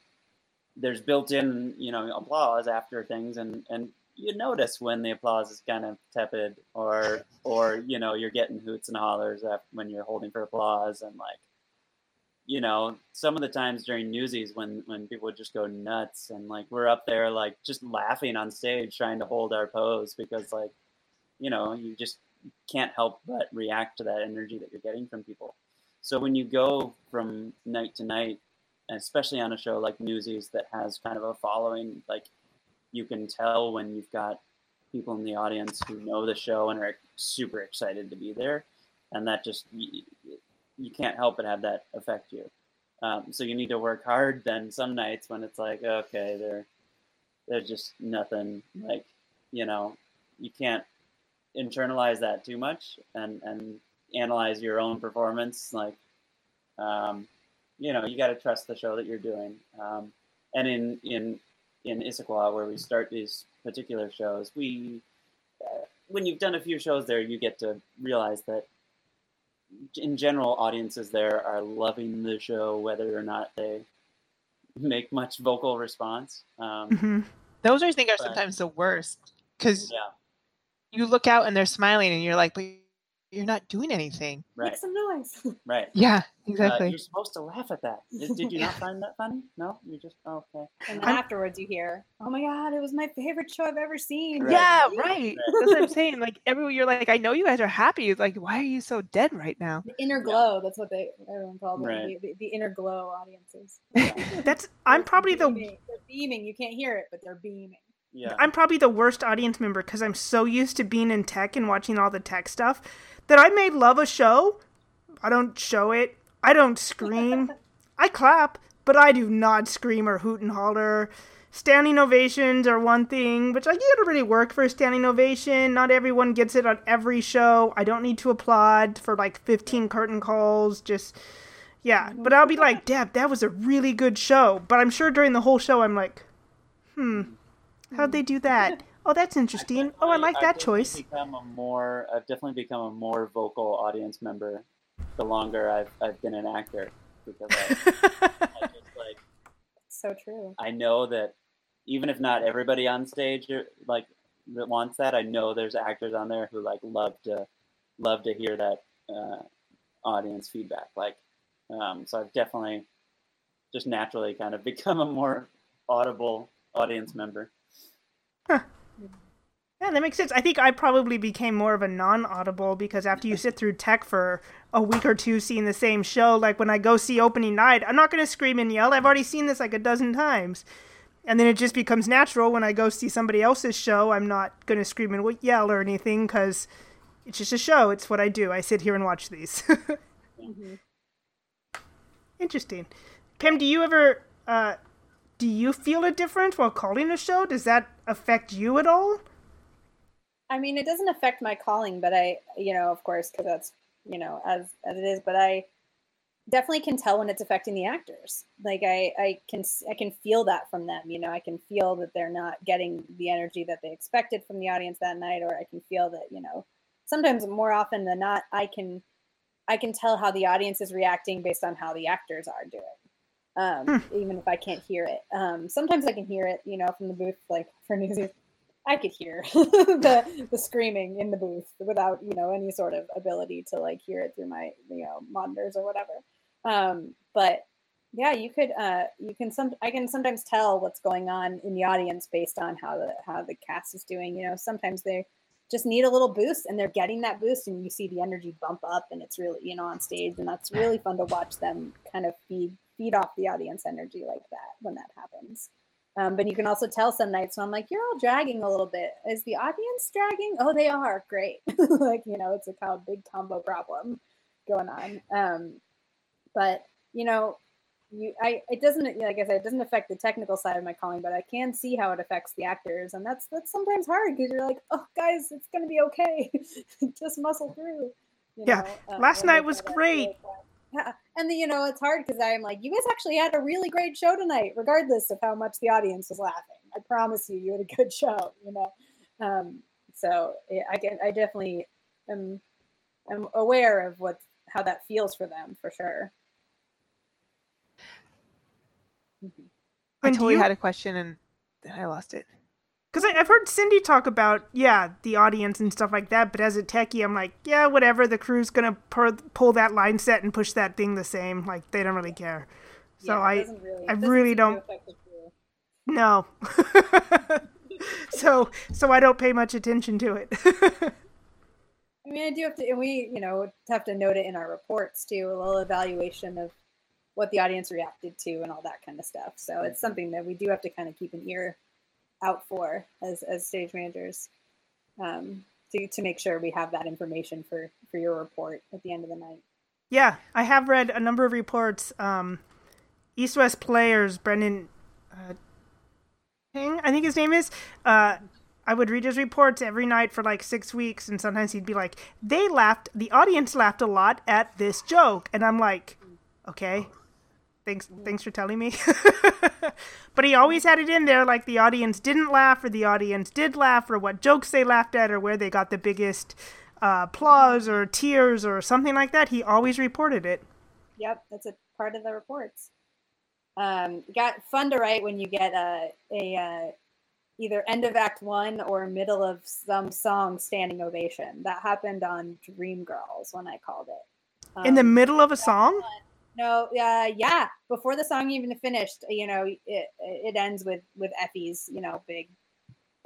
there's built-in, you know, applause after things, and and you notice when the applause is kind of tepid, or or you know, you're getting hoots and hollers when you're holding for applause, and like, you know, some of the times during Newsies when when people would just go nuts, and like we're up there like just laughing on stage trying to hold our pose because like, you know, you just can't help but react to that energy that you're getting from people. So when you go from night to night, especially on a show like Newsies that has kind of a following, like you can tell when you've got people in the audience who know the show and are super excited to be there, and that just you, you can't help but have that affect you. Um, so you need to work hard. Then some nights when it's like, okay, they're they're just nothing. Like you know, you can't internalize that too much and and analyze your own performance like um, you know you got to trust the show that you're doing. Um, and in in in Issaquah where we start these particular shows we uh, when you've done a few shows there you get to realize that in general audiences there are loving the show whether or not they make much vocal response. Um, Mhm. Those I think are But- sometimes the worst because yeah you look out and they're smiling and you're like, but you're not doing anything. right Make some noise. right Yeah, Uh, exactly. you're supposed to laugh at that. Did, did you not find that funny? No, you just oh, okay. And then I'm- afterwards, you hear, "Oh my god, it was my favorite show I've ever seen." Right. Yeah, right. That's what I'm saying. Like everyone, you're like, I know you guys are happy. It's like, why are you so dead right now? The inner glow. That's what they everyone called Right. it. The, the, the inner glow audiences. That's I'm probably the beaming. They're beaming. You can't hear it, but they're beaming. Yeah, I'm probably the worst audience member because I'm so used to being in tech and watching all the tech stuff that I may love a show. I don't show it. I don't scream. I clap, but I do not scream or hoot and holler. Standing ovations are one thing, which like you gotta really work for a standing ovation. Not everyone gets it on every show. I don't need to applaud for like 15 curtain calls. Just yeah, but I'll be like, Deb, that was a really good show. But I'm sure during the whole show, I'm like, hmm, how'd they do that? Oh, that's interesting. Oh, I like I've that definitely choice. Become a more, I've definitely become a more vocal audience member the longer I've I've been an actor because I, I just like So true. I know that even if not everybody on stage uh, like that wants that, I know there's actors on there who like love to love to hear that uh, audience feedback. Like, um, so I've definitely just naturally kind of become a more audible audience member. Yeah, that makes sense. I think I probably became more of a non-audible because after you sit through tech for a week or two seeing the same show, like when I go see opening night, I'm not going to scream and yell. I've already seen this like a dozen times. And then it just becomes natural when I go see somebody else's show. I'm not going to scream and yell or anything because it's just a show. It's what I do. I sit here and watch these. Interesting. Pam, do you ever uh, do you feel a difference while calling a show? Does that affect you at all? I mean, it doesn't affect my calling, but I, you know, of course, because that's, you know, as as it is. But I definitely can tell when it's affecting the actors. Like I, I can, I can feel that from them. You know, I can feel that they're not getting the energy that they expected from the audience that night, or I can feel that, you know, sometimes more often than not, I can, I can tell how the audience is reacting based on how the actors are doing. Um, hmm. even if I can't hear it. Um, sometimes I can hear it, you know, from the booth, like for Newsies. I could hear the the screaming in the booth without you know any sort of ability to like hear it through my you know monitors or whatever. Um, but yeah, you could uh, you can some I can sometimes tell what's going on in the audience based on how the how the cast is doing. You know, sometimes they just need a little boost and they're getting that boost and you see the energy bump up and it's really you know on stage and that's really fun to watch them kind of feed feed off the audience energy like that when that happens. Um, but you can also tell some nights when I'm like, you're all dragging a little bit. Is the audience dragging? Oh, they are. Great. like, you know, it's a kind of big combo problem going on. Um, but, you know, you, I, it doesn't, like I said, it doesn't affect the technical side of my calling, but I can see how it affects the actors. And that's, that's sometimes hard because you're like, oh, guys, it's going to be okay. Just muscle through. You yeah. Know, um, Last night was great. Yeah. And then, you know, it's hard because I'm like, you guys actually had a really great show tonight, regardless of how much the audience was laughing. I promise you, you had a good show, you know? Um, so I can, I definitely am, am aware of what, how that feels for them for sure. I totally you, had a question and then I lost it because I've heard Cindy talk about yeah the audience and stuff like that, but as a techie, I'm like yeah whatever the crew's gonna per- pull that line set and push that thing the same like they don't really care. So yeah, I really, I really don't. No. so so I don't pay much attention to it. I mean, I do have to, and we, you know, have to note it in our reports too, a little evaluation of what the audience reacted to and all that kind of stuff. So it's something that we do have to kind of keep an ear out for as as stage managers um, to to make sure we have that information for for your report at the end of the night. Yeah, I have read a number of reports. Um, East West Players, Brendan uh, King, I think his name is. Uh, I would read his reports every night for like six weeks, and sometimes he'd be like, "They laughed. The audience laughed a lot at this joke," and I'm like, "Okay, thanks thanks for telling me. But he always had it in there like the audience didn't laugh or the audience did laugh or what jokes they laughed at or where they got the biggest uh, applause or tears or something like that. He always reported it. Yep that's a part of the reports. Um, got fun to write when you get a, a uh, either end of act one or middle of some song standing ovation. That happened on dreamgirls when i called it. Um, in the um, middle of a song no, uh, yeah. Before the song even finished, you know, it it ends with with Effie's, you know, big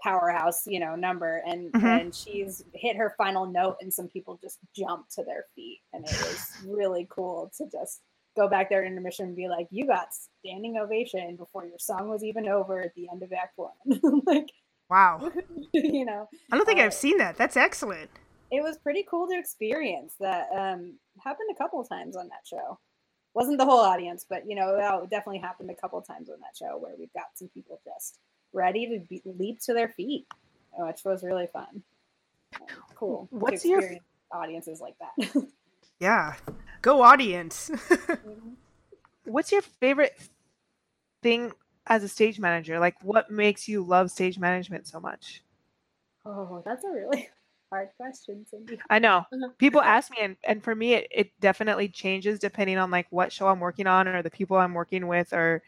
powerhouse, you know, number, and mm-hmm. and she's hit her final note, and some people just jump to their feet, and it was really cool to just go back there in intermission and be like, "You got standing ovation before your song was even over at the end of Act One." like, wow, you know. I don't think uh, I've seen that. That's excellent. It was pretty cool to experience. That um, happened a couple times on that show wasn't the whole audience, but you know, that definitely happened a couple times on that show where we've got some people just ready to be, leap to their feet, which was really fun. Cool. What's your audiences like that? yeah, go audience. Mm-hmm. What's your favorite thing as a stage manager? Like, what makes you love stage management so much? Oh, that's a really hard question, Cindy. I know. Uh-huh. People ask me, and, and for me, it, it definitely changes depending on like what show I'm working on or the people I'm working with, or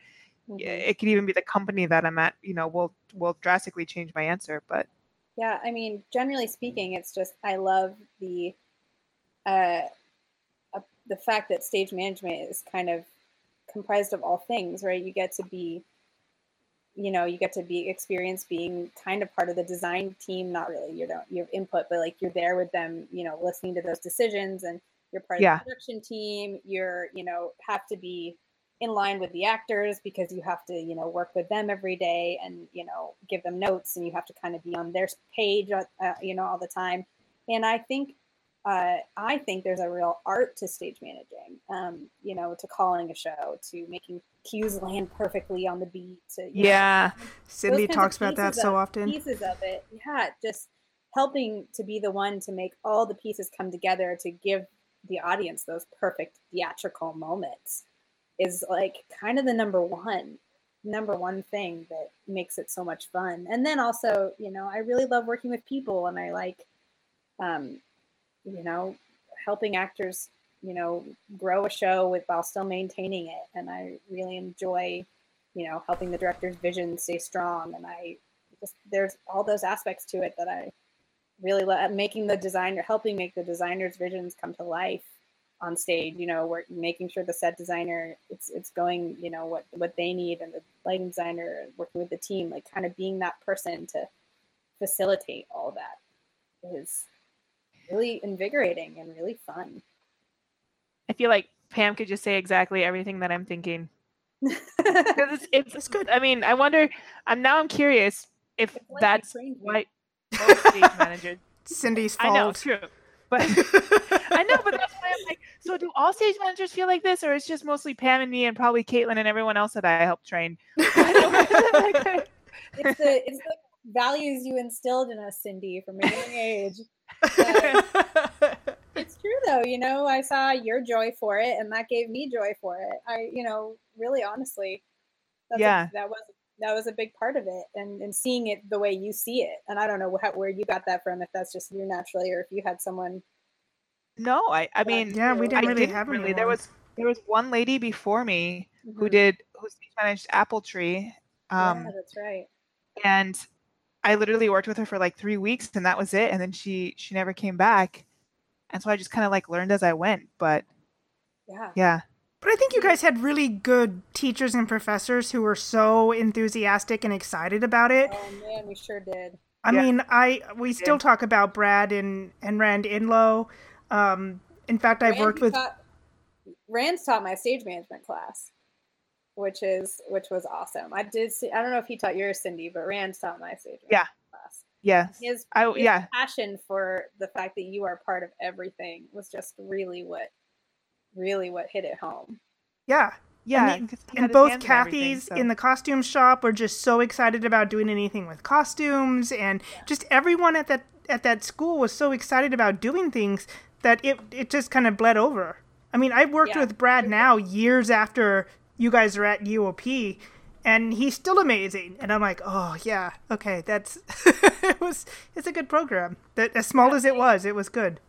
mm-hmm. it could even be the company that I'm at. You know, will will drastically change my answer. But yeah, I mean, generally speaking, it's just I love the uh, uh, the fact that stage management is kind of comprised of all things, right? You get to be you know you get to be experience being kind of part of the design team not really you don't your input but like you're there with them you know listening to those decisions and you're part yeah. of the production team you're you know have to be in line with the actors because you have to you know work with them every day and you know give them notes and you have to kind of be on their page uh, uh you know all the time and i think uh, I think there's a real art to stage managing, um, you know, to calling a show, to making cues land perfectly on the beat. To, yeah, know, Cindy talks about that so of, often. Pieces of it, yeah, just helping to be the one to make all the pieces come together to give the audience those perfect theatrical moments is like kind of the number one number one thing that makes it so much fun and then also you know i really love working with people and i like um, you know, helping actors you know, grow a show with while still maintaining it. And I really enjoy, you know, helping the director's vision stay strong. And I just there's all those aspects to it that I really love uh, making the designer helping make the designer's visions come to life on stage you know we're making sure the set designer it's it's going you know what what they need and the lighting designer working with the team like kind of being that person to facilitate all that is really invigorating and really fun I feel like Pam could just say exactly everything that I'm thinking. Because it's, it's, good. I mean, I wonder. I'm now. I'm curious if It's like that's you trained why most stage managers. Cindy's I know, true, but I know, but that's why I'm like. So, do all stage managers feel like this, or it's just mostly Pam and me, and probably Caitlin and everyone else that I helped train? it's the it's the values you instilled in us cindy from a young age it's true though you know i saw your joy for it and that gave me joy for it i you know really honestly that's a- Yeah. that was that was a big part of it and and seeing it the way you see it and i don't know how, where you got that from if that's just you naturally or if you had someone no, I. I mean, yeah, we I didn't really didn't have really. anyone. There was there was one lady before me who Mhm. did who managed Apple Tree. Um, yeah that's right and I literally worked with her for like three weeks, and that was it. And then she she never came back, and so I just kind of like learned as I went. But yeah yeah, But I think you guys had really good teachers and professors who were so enthusiastic and excited about it. oh man we sure did I Yeah. mean, I we still talk about Brad and and Rand Inlow. Um, in fact, I've Rand worked with taught, Rand's taught my stage management class, which is which was awesome. I did see. I don't know if he taught yours, Cindy, but Rand taught my stage Yeah. class. yeah, His, I his yeah, passion for the fact that you are part of everything was just really what really what hit it home. yeah, yeah. and, 'cause he and both hands in everything, Kathy's so- in the costume shop were just so excited about doing anything with costumes, and just everyone at that at that school was so excited about doing things that it it just kind of bled over. I mean, I've worked Yeah. with Brad now years after you guys are at UOP, and he's still amazing. And I'm like, oh yeah, okay, that's it was it's a good program. That as small as it was, it was good.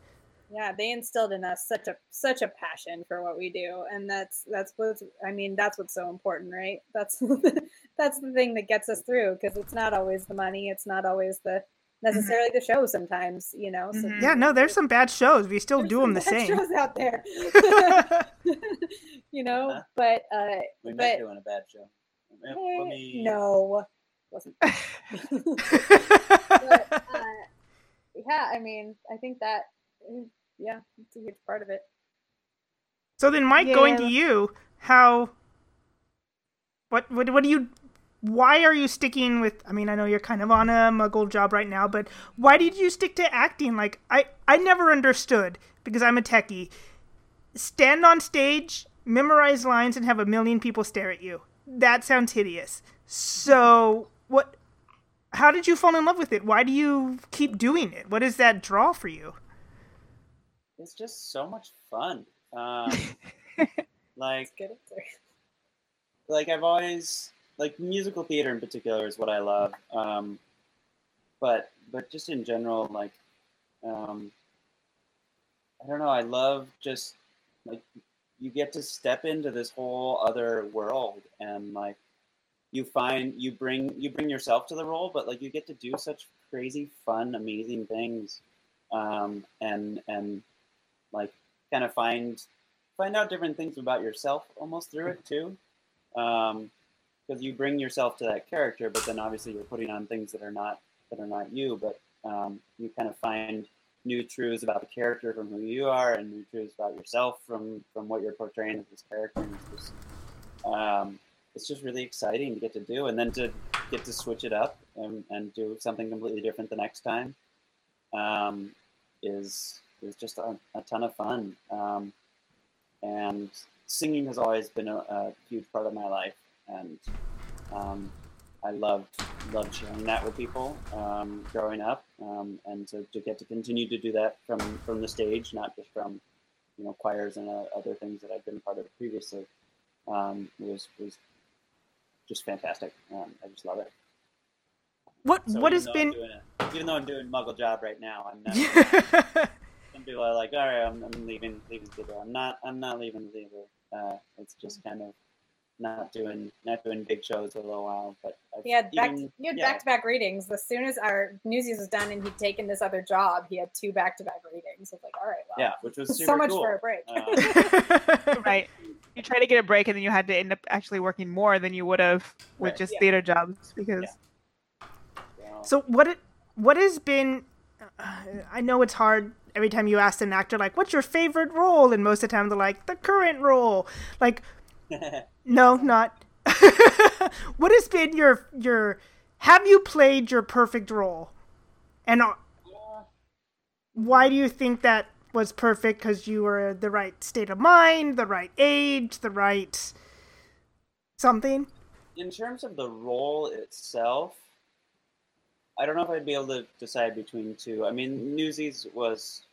Yeah, they instilled in us such a such a passion for what we do, and that's that's what's I mean that's what's so important, right? That's that's the thing that gets us through because it's not always the money, it's not always the necessarily the show. Sometimes, you know. So Mhm. Yeah, no, there's some bad shows. We still do them the some bad same. shows out there, you know. Huh? But uh, We but met doing a bad show. Let eh, me- no, wasn't. but uh, yeah, I mean, I think that yeah, it's a huge part of it. So then, Mike, going to you, how? What what what do you? Why are you sticking with? I mean, I know you're kind of on a Muggle job right now, but why did you stick to acting? Like I I never understood because I'm a techie. Stand on stage, memorize lines, and have a million people stare at you. That sounds hideous. So what? How did you fall in love with it? Why do you keep doing it? What is that draw for you? It's just so much fun. Um, like Good answer. like I've always like musical theater in particular is what I love. Um, but but just in general, like um, I don't know, I love just like you get to step into this whole other world and like you find you bring you bring yourself to the role, but like you get to do such crazy, fun, amazing things, um, and and like kind of find find out different things about yourself almost through it too um, because you bring yourself to that character, but then obviously you're putting on things that are not that are not you. But um, you kind of find new truths about the character from who you are, and new truths about yourself from from what you're portraying as this character. It's just um, it's just really exciting to get to do, and then to get to switch it up and, and do something completely different the next time um, is is just a, a ton of fun. Um, and singing has always been a, a huge part of my life, and um, I loved loved sharing that with people um, growing up, um, and to, to get to continue to do that from from the stage, not just from you know choirs and uh, other things that I've been part of previously, um, was was just fantastic. Um, I just love it. What So what has been? a- even though I'm doing Muggle job right now, I'm not. I'm people are like, all right, I'm, I'm leaving, leaving theater. I'm not, I'm not leaving the theater. Uh, it's just kind of not doing, not doing big shows for a little while. But He had back even- he had yeah. back to back readings. As soon as our Newsies was done and he'd taken this other job, he had two back to back readings. I was like, all right, well, yeah, which was super so much cool. for a break. Uh, right. You try to get a break, and then you had to end up actually working more than you would have with Right. just Yeah. theater jobs because Yeah. so- So what it what has been? Uh, I know it's hard every time you ask an actor like, "What's your favorite role?" and most of the time they're like, "The current role." Like, no, not. what has been your your? Have you played your perfect role? And uh, why do you think that was perfect? Because you were the right state of mind, the right age, the right something. in terms of the role itself, I don't know if I'd be able to decide between two. I mean, Newsies was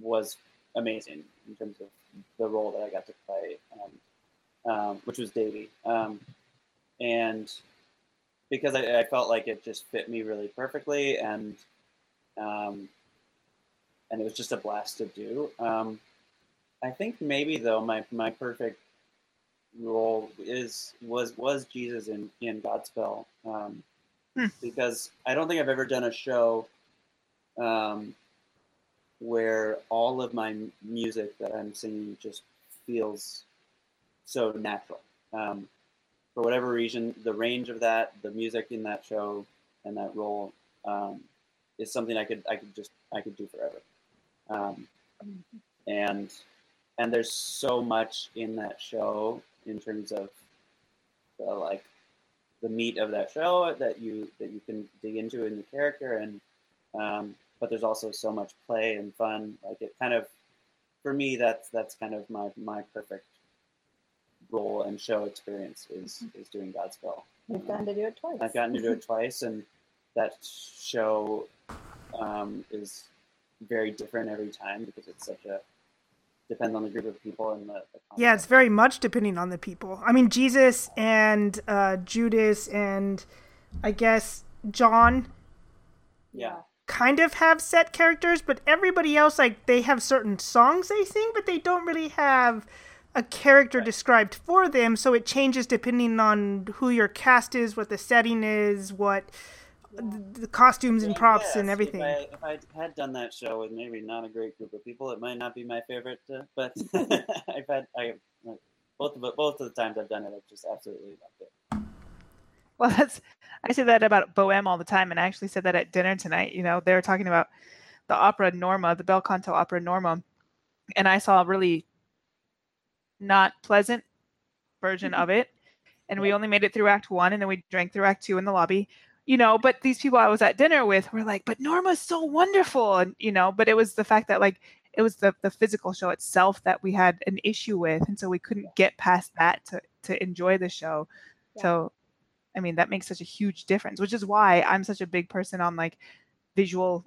was amazing in terms of the role that I got to play, um, um, which was Davy, um, and because I, I felt like it just fit me really perfectly, and um, and it was just a blast to do. Um, I think maybe though my my perfect role is was was Jesus in in Godspell, um, Hmm. because I don't think I've ever done a show um, where all of my music that I'm singing just feels so natural. Um, for whatever reason, the range of that, the music in that show, and that role um, is something I could I could just I could do forever. Um, and and there's so much in that show in terms of the like the meat of that show that you that you can dig into in the character and um, but there's also so much play and fun like it kind of for me that's that's kind of my my perfect role and show experience is is doing Godspell. You've gotten to do it twice. I've gotten to do it twice, and that show um, is very different every time because it's such a depends on the group of people and the, the Yeah, it's very much depending on the people. I mean, Jesus and uh, Judas and I guess John yeah kind of have set characters, but everybody else, like, they have certain songs they sing, but they don't really have a character described for them, so it changes depending on who your cast is, what the setting is, what the, the costumes and props yeah, and everything. If I, if I had done that show with maybe not a great group of people, it might not be my favorite. Uh, but I've had I both of both of the times I've done it, I've just absolutely loved it. Well, that's I say that about Bohème all the time, and I actually said that at dinner tonight. You know, they were talking about the opera Norma, the bel canto opera Norma, and I saw a really not pleasant version mm-hmm. of it, and we only made it through Act One, and then we drank through Act Two in the lobby. You know, but these people I was at dinner with were like, "But Norma's so wonderful," and you know, but it was the fact that like it was the the physical show itself that we had an issue with, and so we couldn't get past that to to enjoy the show. Yeah. So I mean, that makes such a huge difference, which is why I'm such a big person on like visual,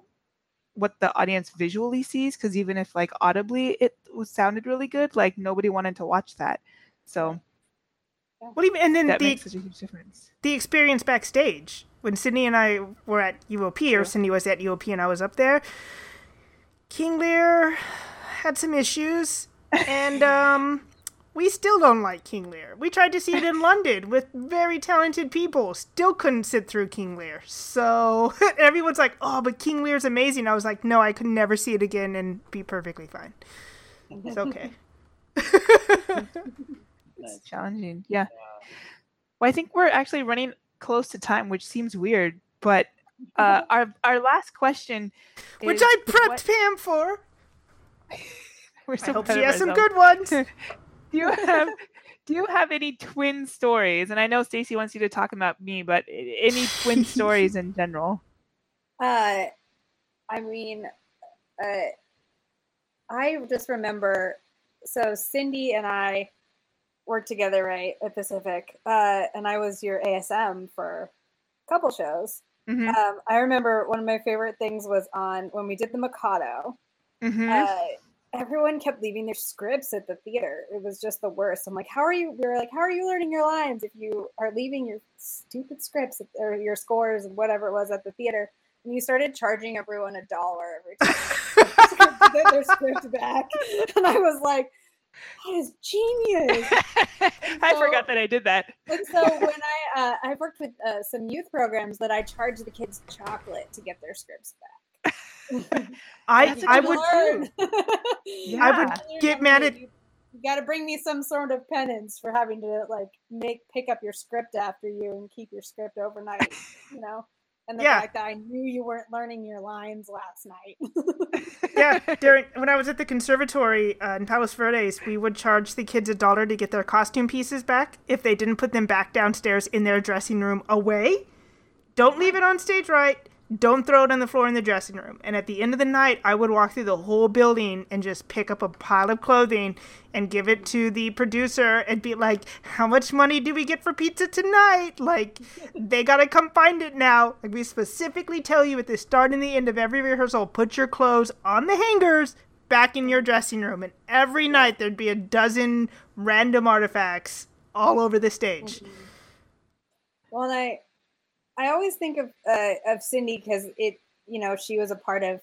what the audience visually sees. Because even if like audibly it was sounded really good, like nobody wanted to watch that. So Well, even and then that the makes such a huge difference. the experience backstage when Cindy and I were at UOP, or Cindy was at UOP and I was up there. King Lear had some issues, and um, we still don't like King Lear. We tried to see it in London with very talented people, still couldn't sit through King Lear. So everyone's like, "Oh, but King Lear's amazing." I was like, "No, I could never see it again and be perfectly fine." It's okay. It's challenging. Yeah. Well, I think we're actually running close to time, which seems weird, but uh, our our last question, Which is I prepped what- Pam for. we're I so hope she of has some good ones. Do you have do you have any twin stories and i know stacy wants you to talk about me but any twin stories in general Uh, I mean, uh, I just remember. So Cindy and I worked together, right, at Pacific, uh, and I was your ASM for a couple shows. Mhm, Um, I remember one of my favorite things was on when we did the Mikado. mhm. Uh, everyone kept leaving their scripts at the theater. It was just the worst. I'm like, how are you? We were like, how are you learning your lines if you are leaving your stupid scripts or your scores and whatever it was at the theater? And you started charging everyone a dollar every time. get their script back. And I was like, that is genius. I so- forgot that I did that. And so when I uh, I've worked with uh, some youth programs that I charge the kids chocolate to get their scripts back. I That's a I good would Learn. I would get mad at you, you got to bring me some sort of penance for having to like make pick up your script after you and keep your script overnight, you know. And the Yeah. fact that I knew you weren't learning your lines last night. yeah, during when I was at the conservatory uh, in Palos Verdes, we would charge the kids a dollar to get their costume pieces back if they didn't put them back downstairs in their dressing room away. Don't leave it on stage right. Don't throw it on the floor in the dressing room. And at the end of the night, I would walk through the whole building and just pick up a pile of clothing and give it to the producer and be like, "How much money do we get for pizza tonight?" Like, they gotta come find it now. Like we specifically tell you at the start and the end of every rehearsal, put your clothes on the hangers back in your dressing room. And every night there'd be a dozen random artifacts all over the stage. Mm-hmm. well, and I I always think of uh, of Cindy because it you know she was a part of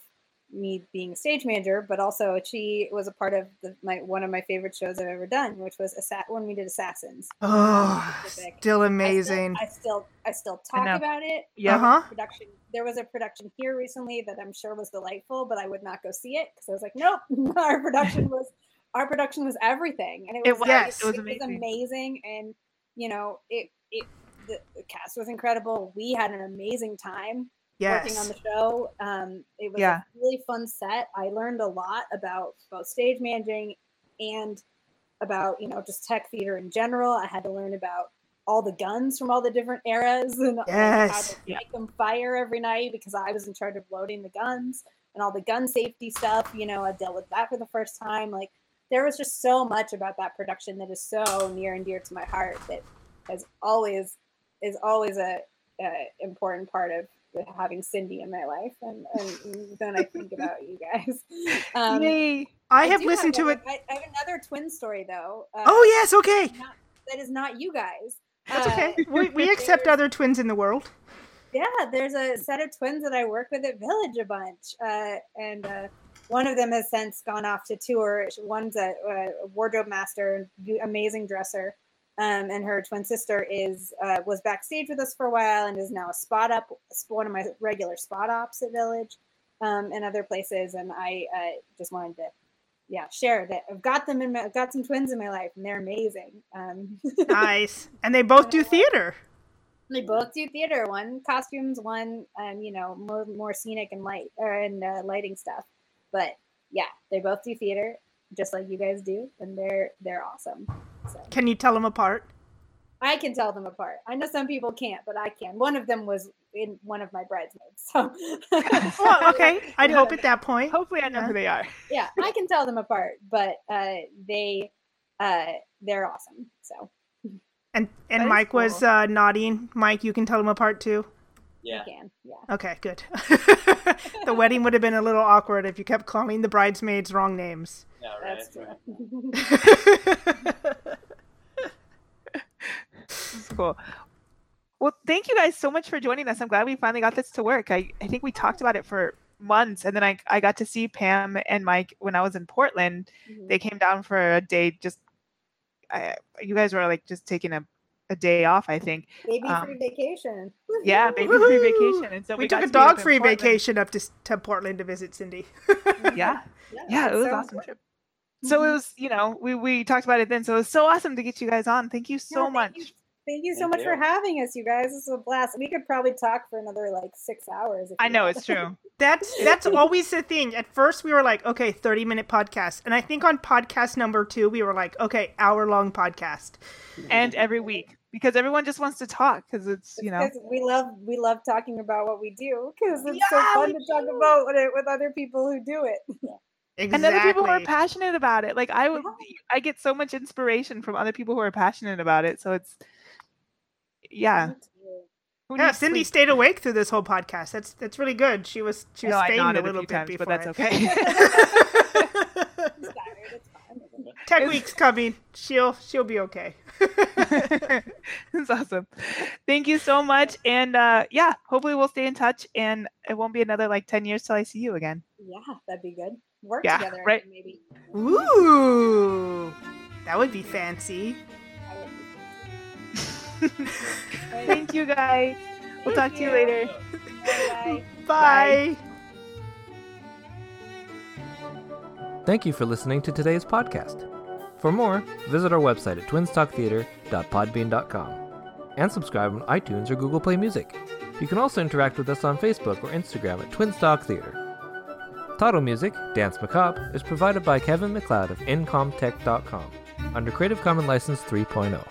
me being a stage manager, but also she was a part of the, my one of my favorite shows I've ever done, which was Assa- when we did Assassins. Oh, Specific. still I still- amazing. I still, I still talk know. about it. Yeah. Uh-huh. Production. There was a production here recently that I'm sure was delightful, but I would not go see it because I was like, nope. Our production was, our production was everything, and it It was, was. Yes. It was it amazing. amazing, and you know, it, it, the, the cast was incredible. We had an amazing time working on the show. Um, it was Yeah. a really fun set. I learned a lot about both stage managing and about you know just tech theater in general. I had to learn about all the guns from all the different eras and like, how Yes. to Yeah. make them fire every night because I was in charge of loading the guns and all the gun safety stuff. You know, I dealt with that for the first time. Like there was just so much about that production that is so near and dear to my heart that has always is always a, a important part of having Cindy in my life, and, and then I think about you guys. Um, Yay. I have do listened to a- it. I, I have another twin story though. Uh, Oh, yes, okay. not- that is not you guys. That's Uh, okay. We, we accept other twins in the world. Yeah, there's a set of twins that I work with at Village a bunch, uh, and uh, one of them has since gone off to tour. One's a, a wardrobe master, amazing dresser, um, and her twin sister is uh, was backstage with us for a while and is now a spot up, one of my regular spot ops at Village, um, and other places. And I uh, just wanted to, yeah, share that I've got them in my, I've got some twins in my life, and they're amazing. Um, Nice. And they both do theater. They both do theater. One costumes, one um, you know, more more scenic and light or and uh, lighting stuff. But yeah, they both do theater, just like you guys do, and they're they're awesome. So Can you tell them apart? I can tell them apart. I know some people can't, but I can. One of them was in one of my bridesmaids, so Well, okay. I'd hope at that point. Hopefully, I know who they are. yeah, I can tell them apart. But uh, they uh, they're awesome. So And and That is Mike was uh, nodding. Mike, you can tell them apart too. Yeah. Can. Yeah. Okay, good. the wedding would have been a little awkward if you kept calling the bridesmaids wrong names. Yeah, right. That's true. right. It's cool. Well, thank you guys so much for joining us. I'm glad we finally got this to work. I, I think we talked about it for months, and then I, I got to see Pam and Mike when I was in Portland. Mhm. They came down for a day. Just I, you guys were like just taking a, a day off, I think. Baby free Um, vacation. Yeah, baby free vacation. And so we, we, took a to meet up in dog-free Portland. vacation up to to Portland to visit Cindy. Yeah, yeah, it was so awesome trip. So it was, you know, we we talked about it then. So it was so awesome to get you guys on. Thank you so Yeah, much. you. Thank you so Thank much for having us, you guys. This was a blast. We could probably talk for another like six hours. I know it's true. That's that's always the thing. At first, we were like, okay, thirty minute podcast, and I think on podcast number two, we were like, okay, hour long podcast. and every week because everyone just wants to talk because it's you know Because we love we love talking about what we do because it's Yeah, so fun we to talk about it with other people who do it. Exactly. and other people who are passionate about it like i would i get so much inspiration from other people who are passionate about it so it's yeah Yeah, Cindy sleep? stayed awake through this whole podcast. That's that's really good. She was she was No, I a nodded a little bit times, before. but that's okay. I'm tired, it's fine. Tech It's- week's coming. She'll she'll be okay. That's awesome thank you so much and uh yeah hopefully we'll stay in touch and it won't be another like 10 years till i see you again Yeah, that'd be good. work Yeah, together. right. Maybe Ooh, that would be fancy. I would be Thank you guys. We'll talk to you you. later. Bye. Bye. Thank you for listening to today's podcast. For more, visit our website at twinstalktheater.podbean.com and subscribe on iTunes or Google Play Music. You can also interact with us on Facebook or Instagram at Twinstalk Theater. Title music, Danse Macabre, is provided by Kevin MacLeod of Incompetech.com under Creative Commons License 3.0.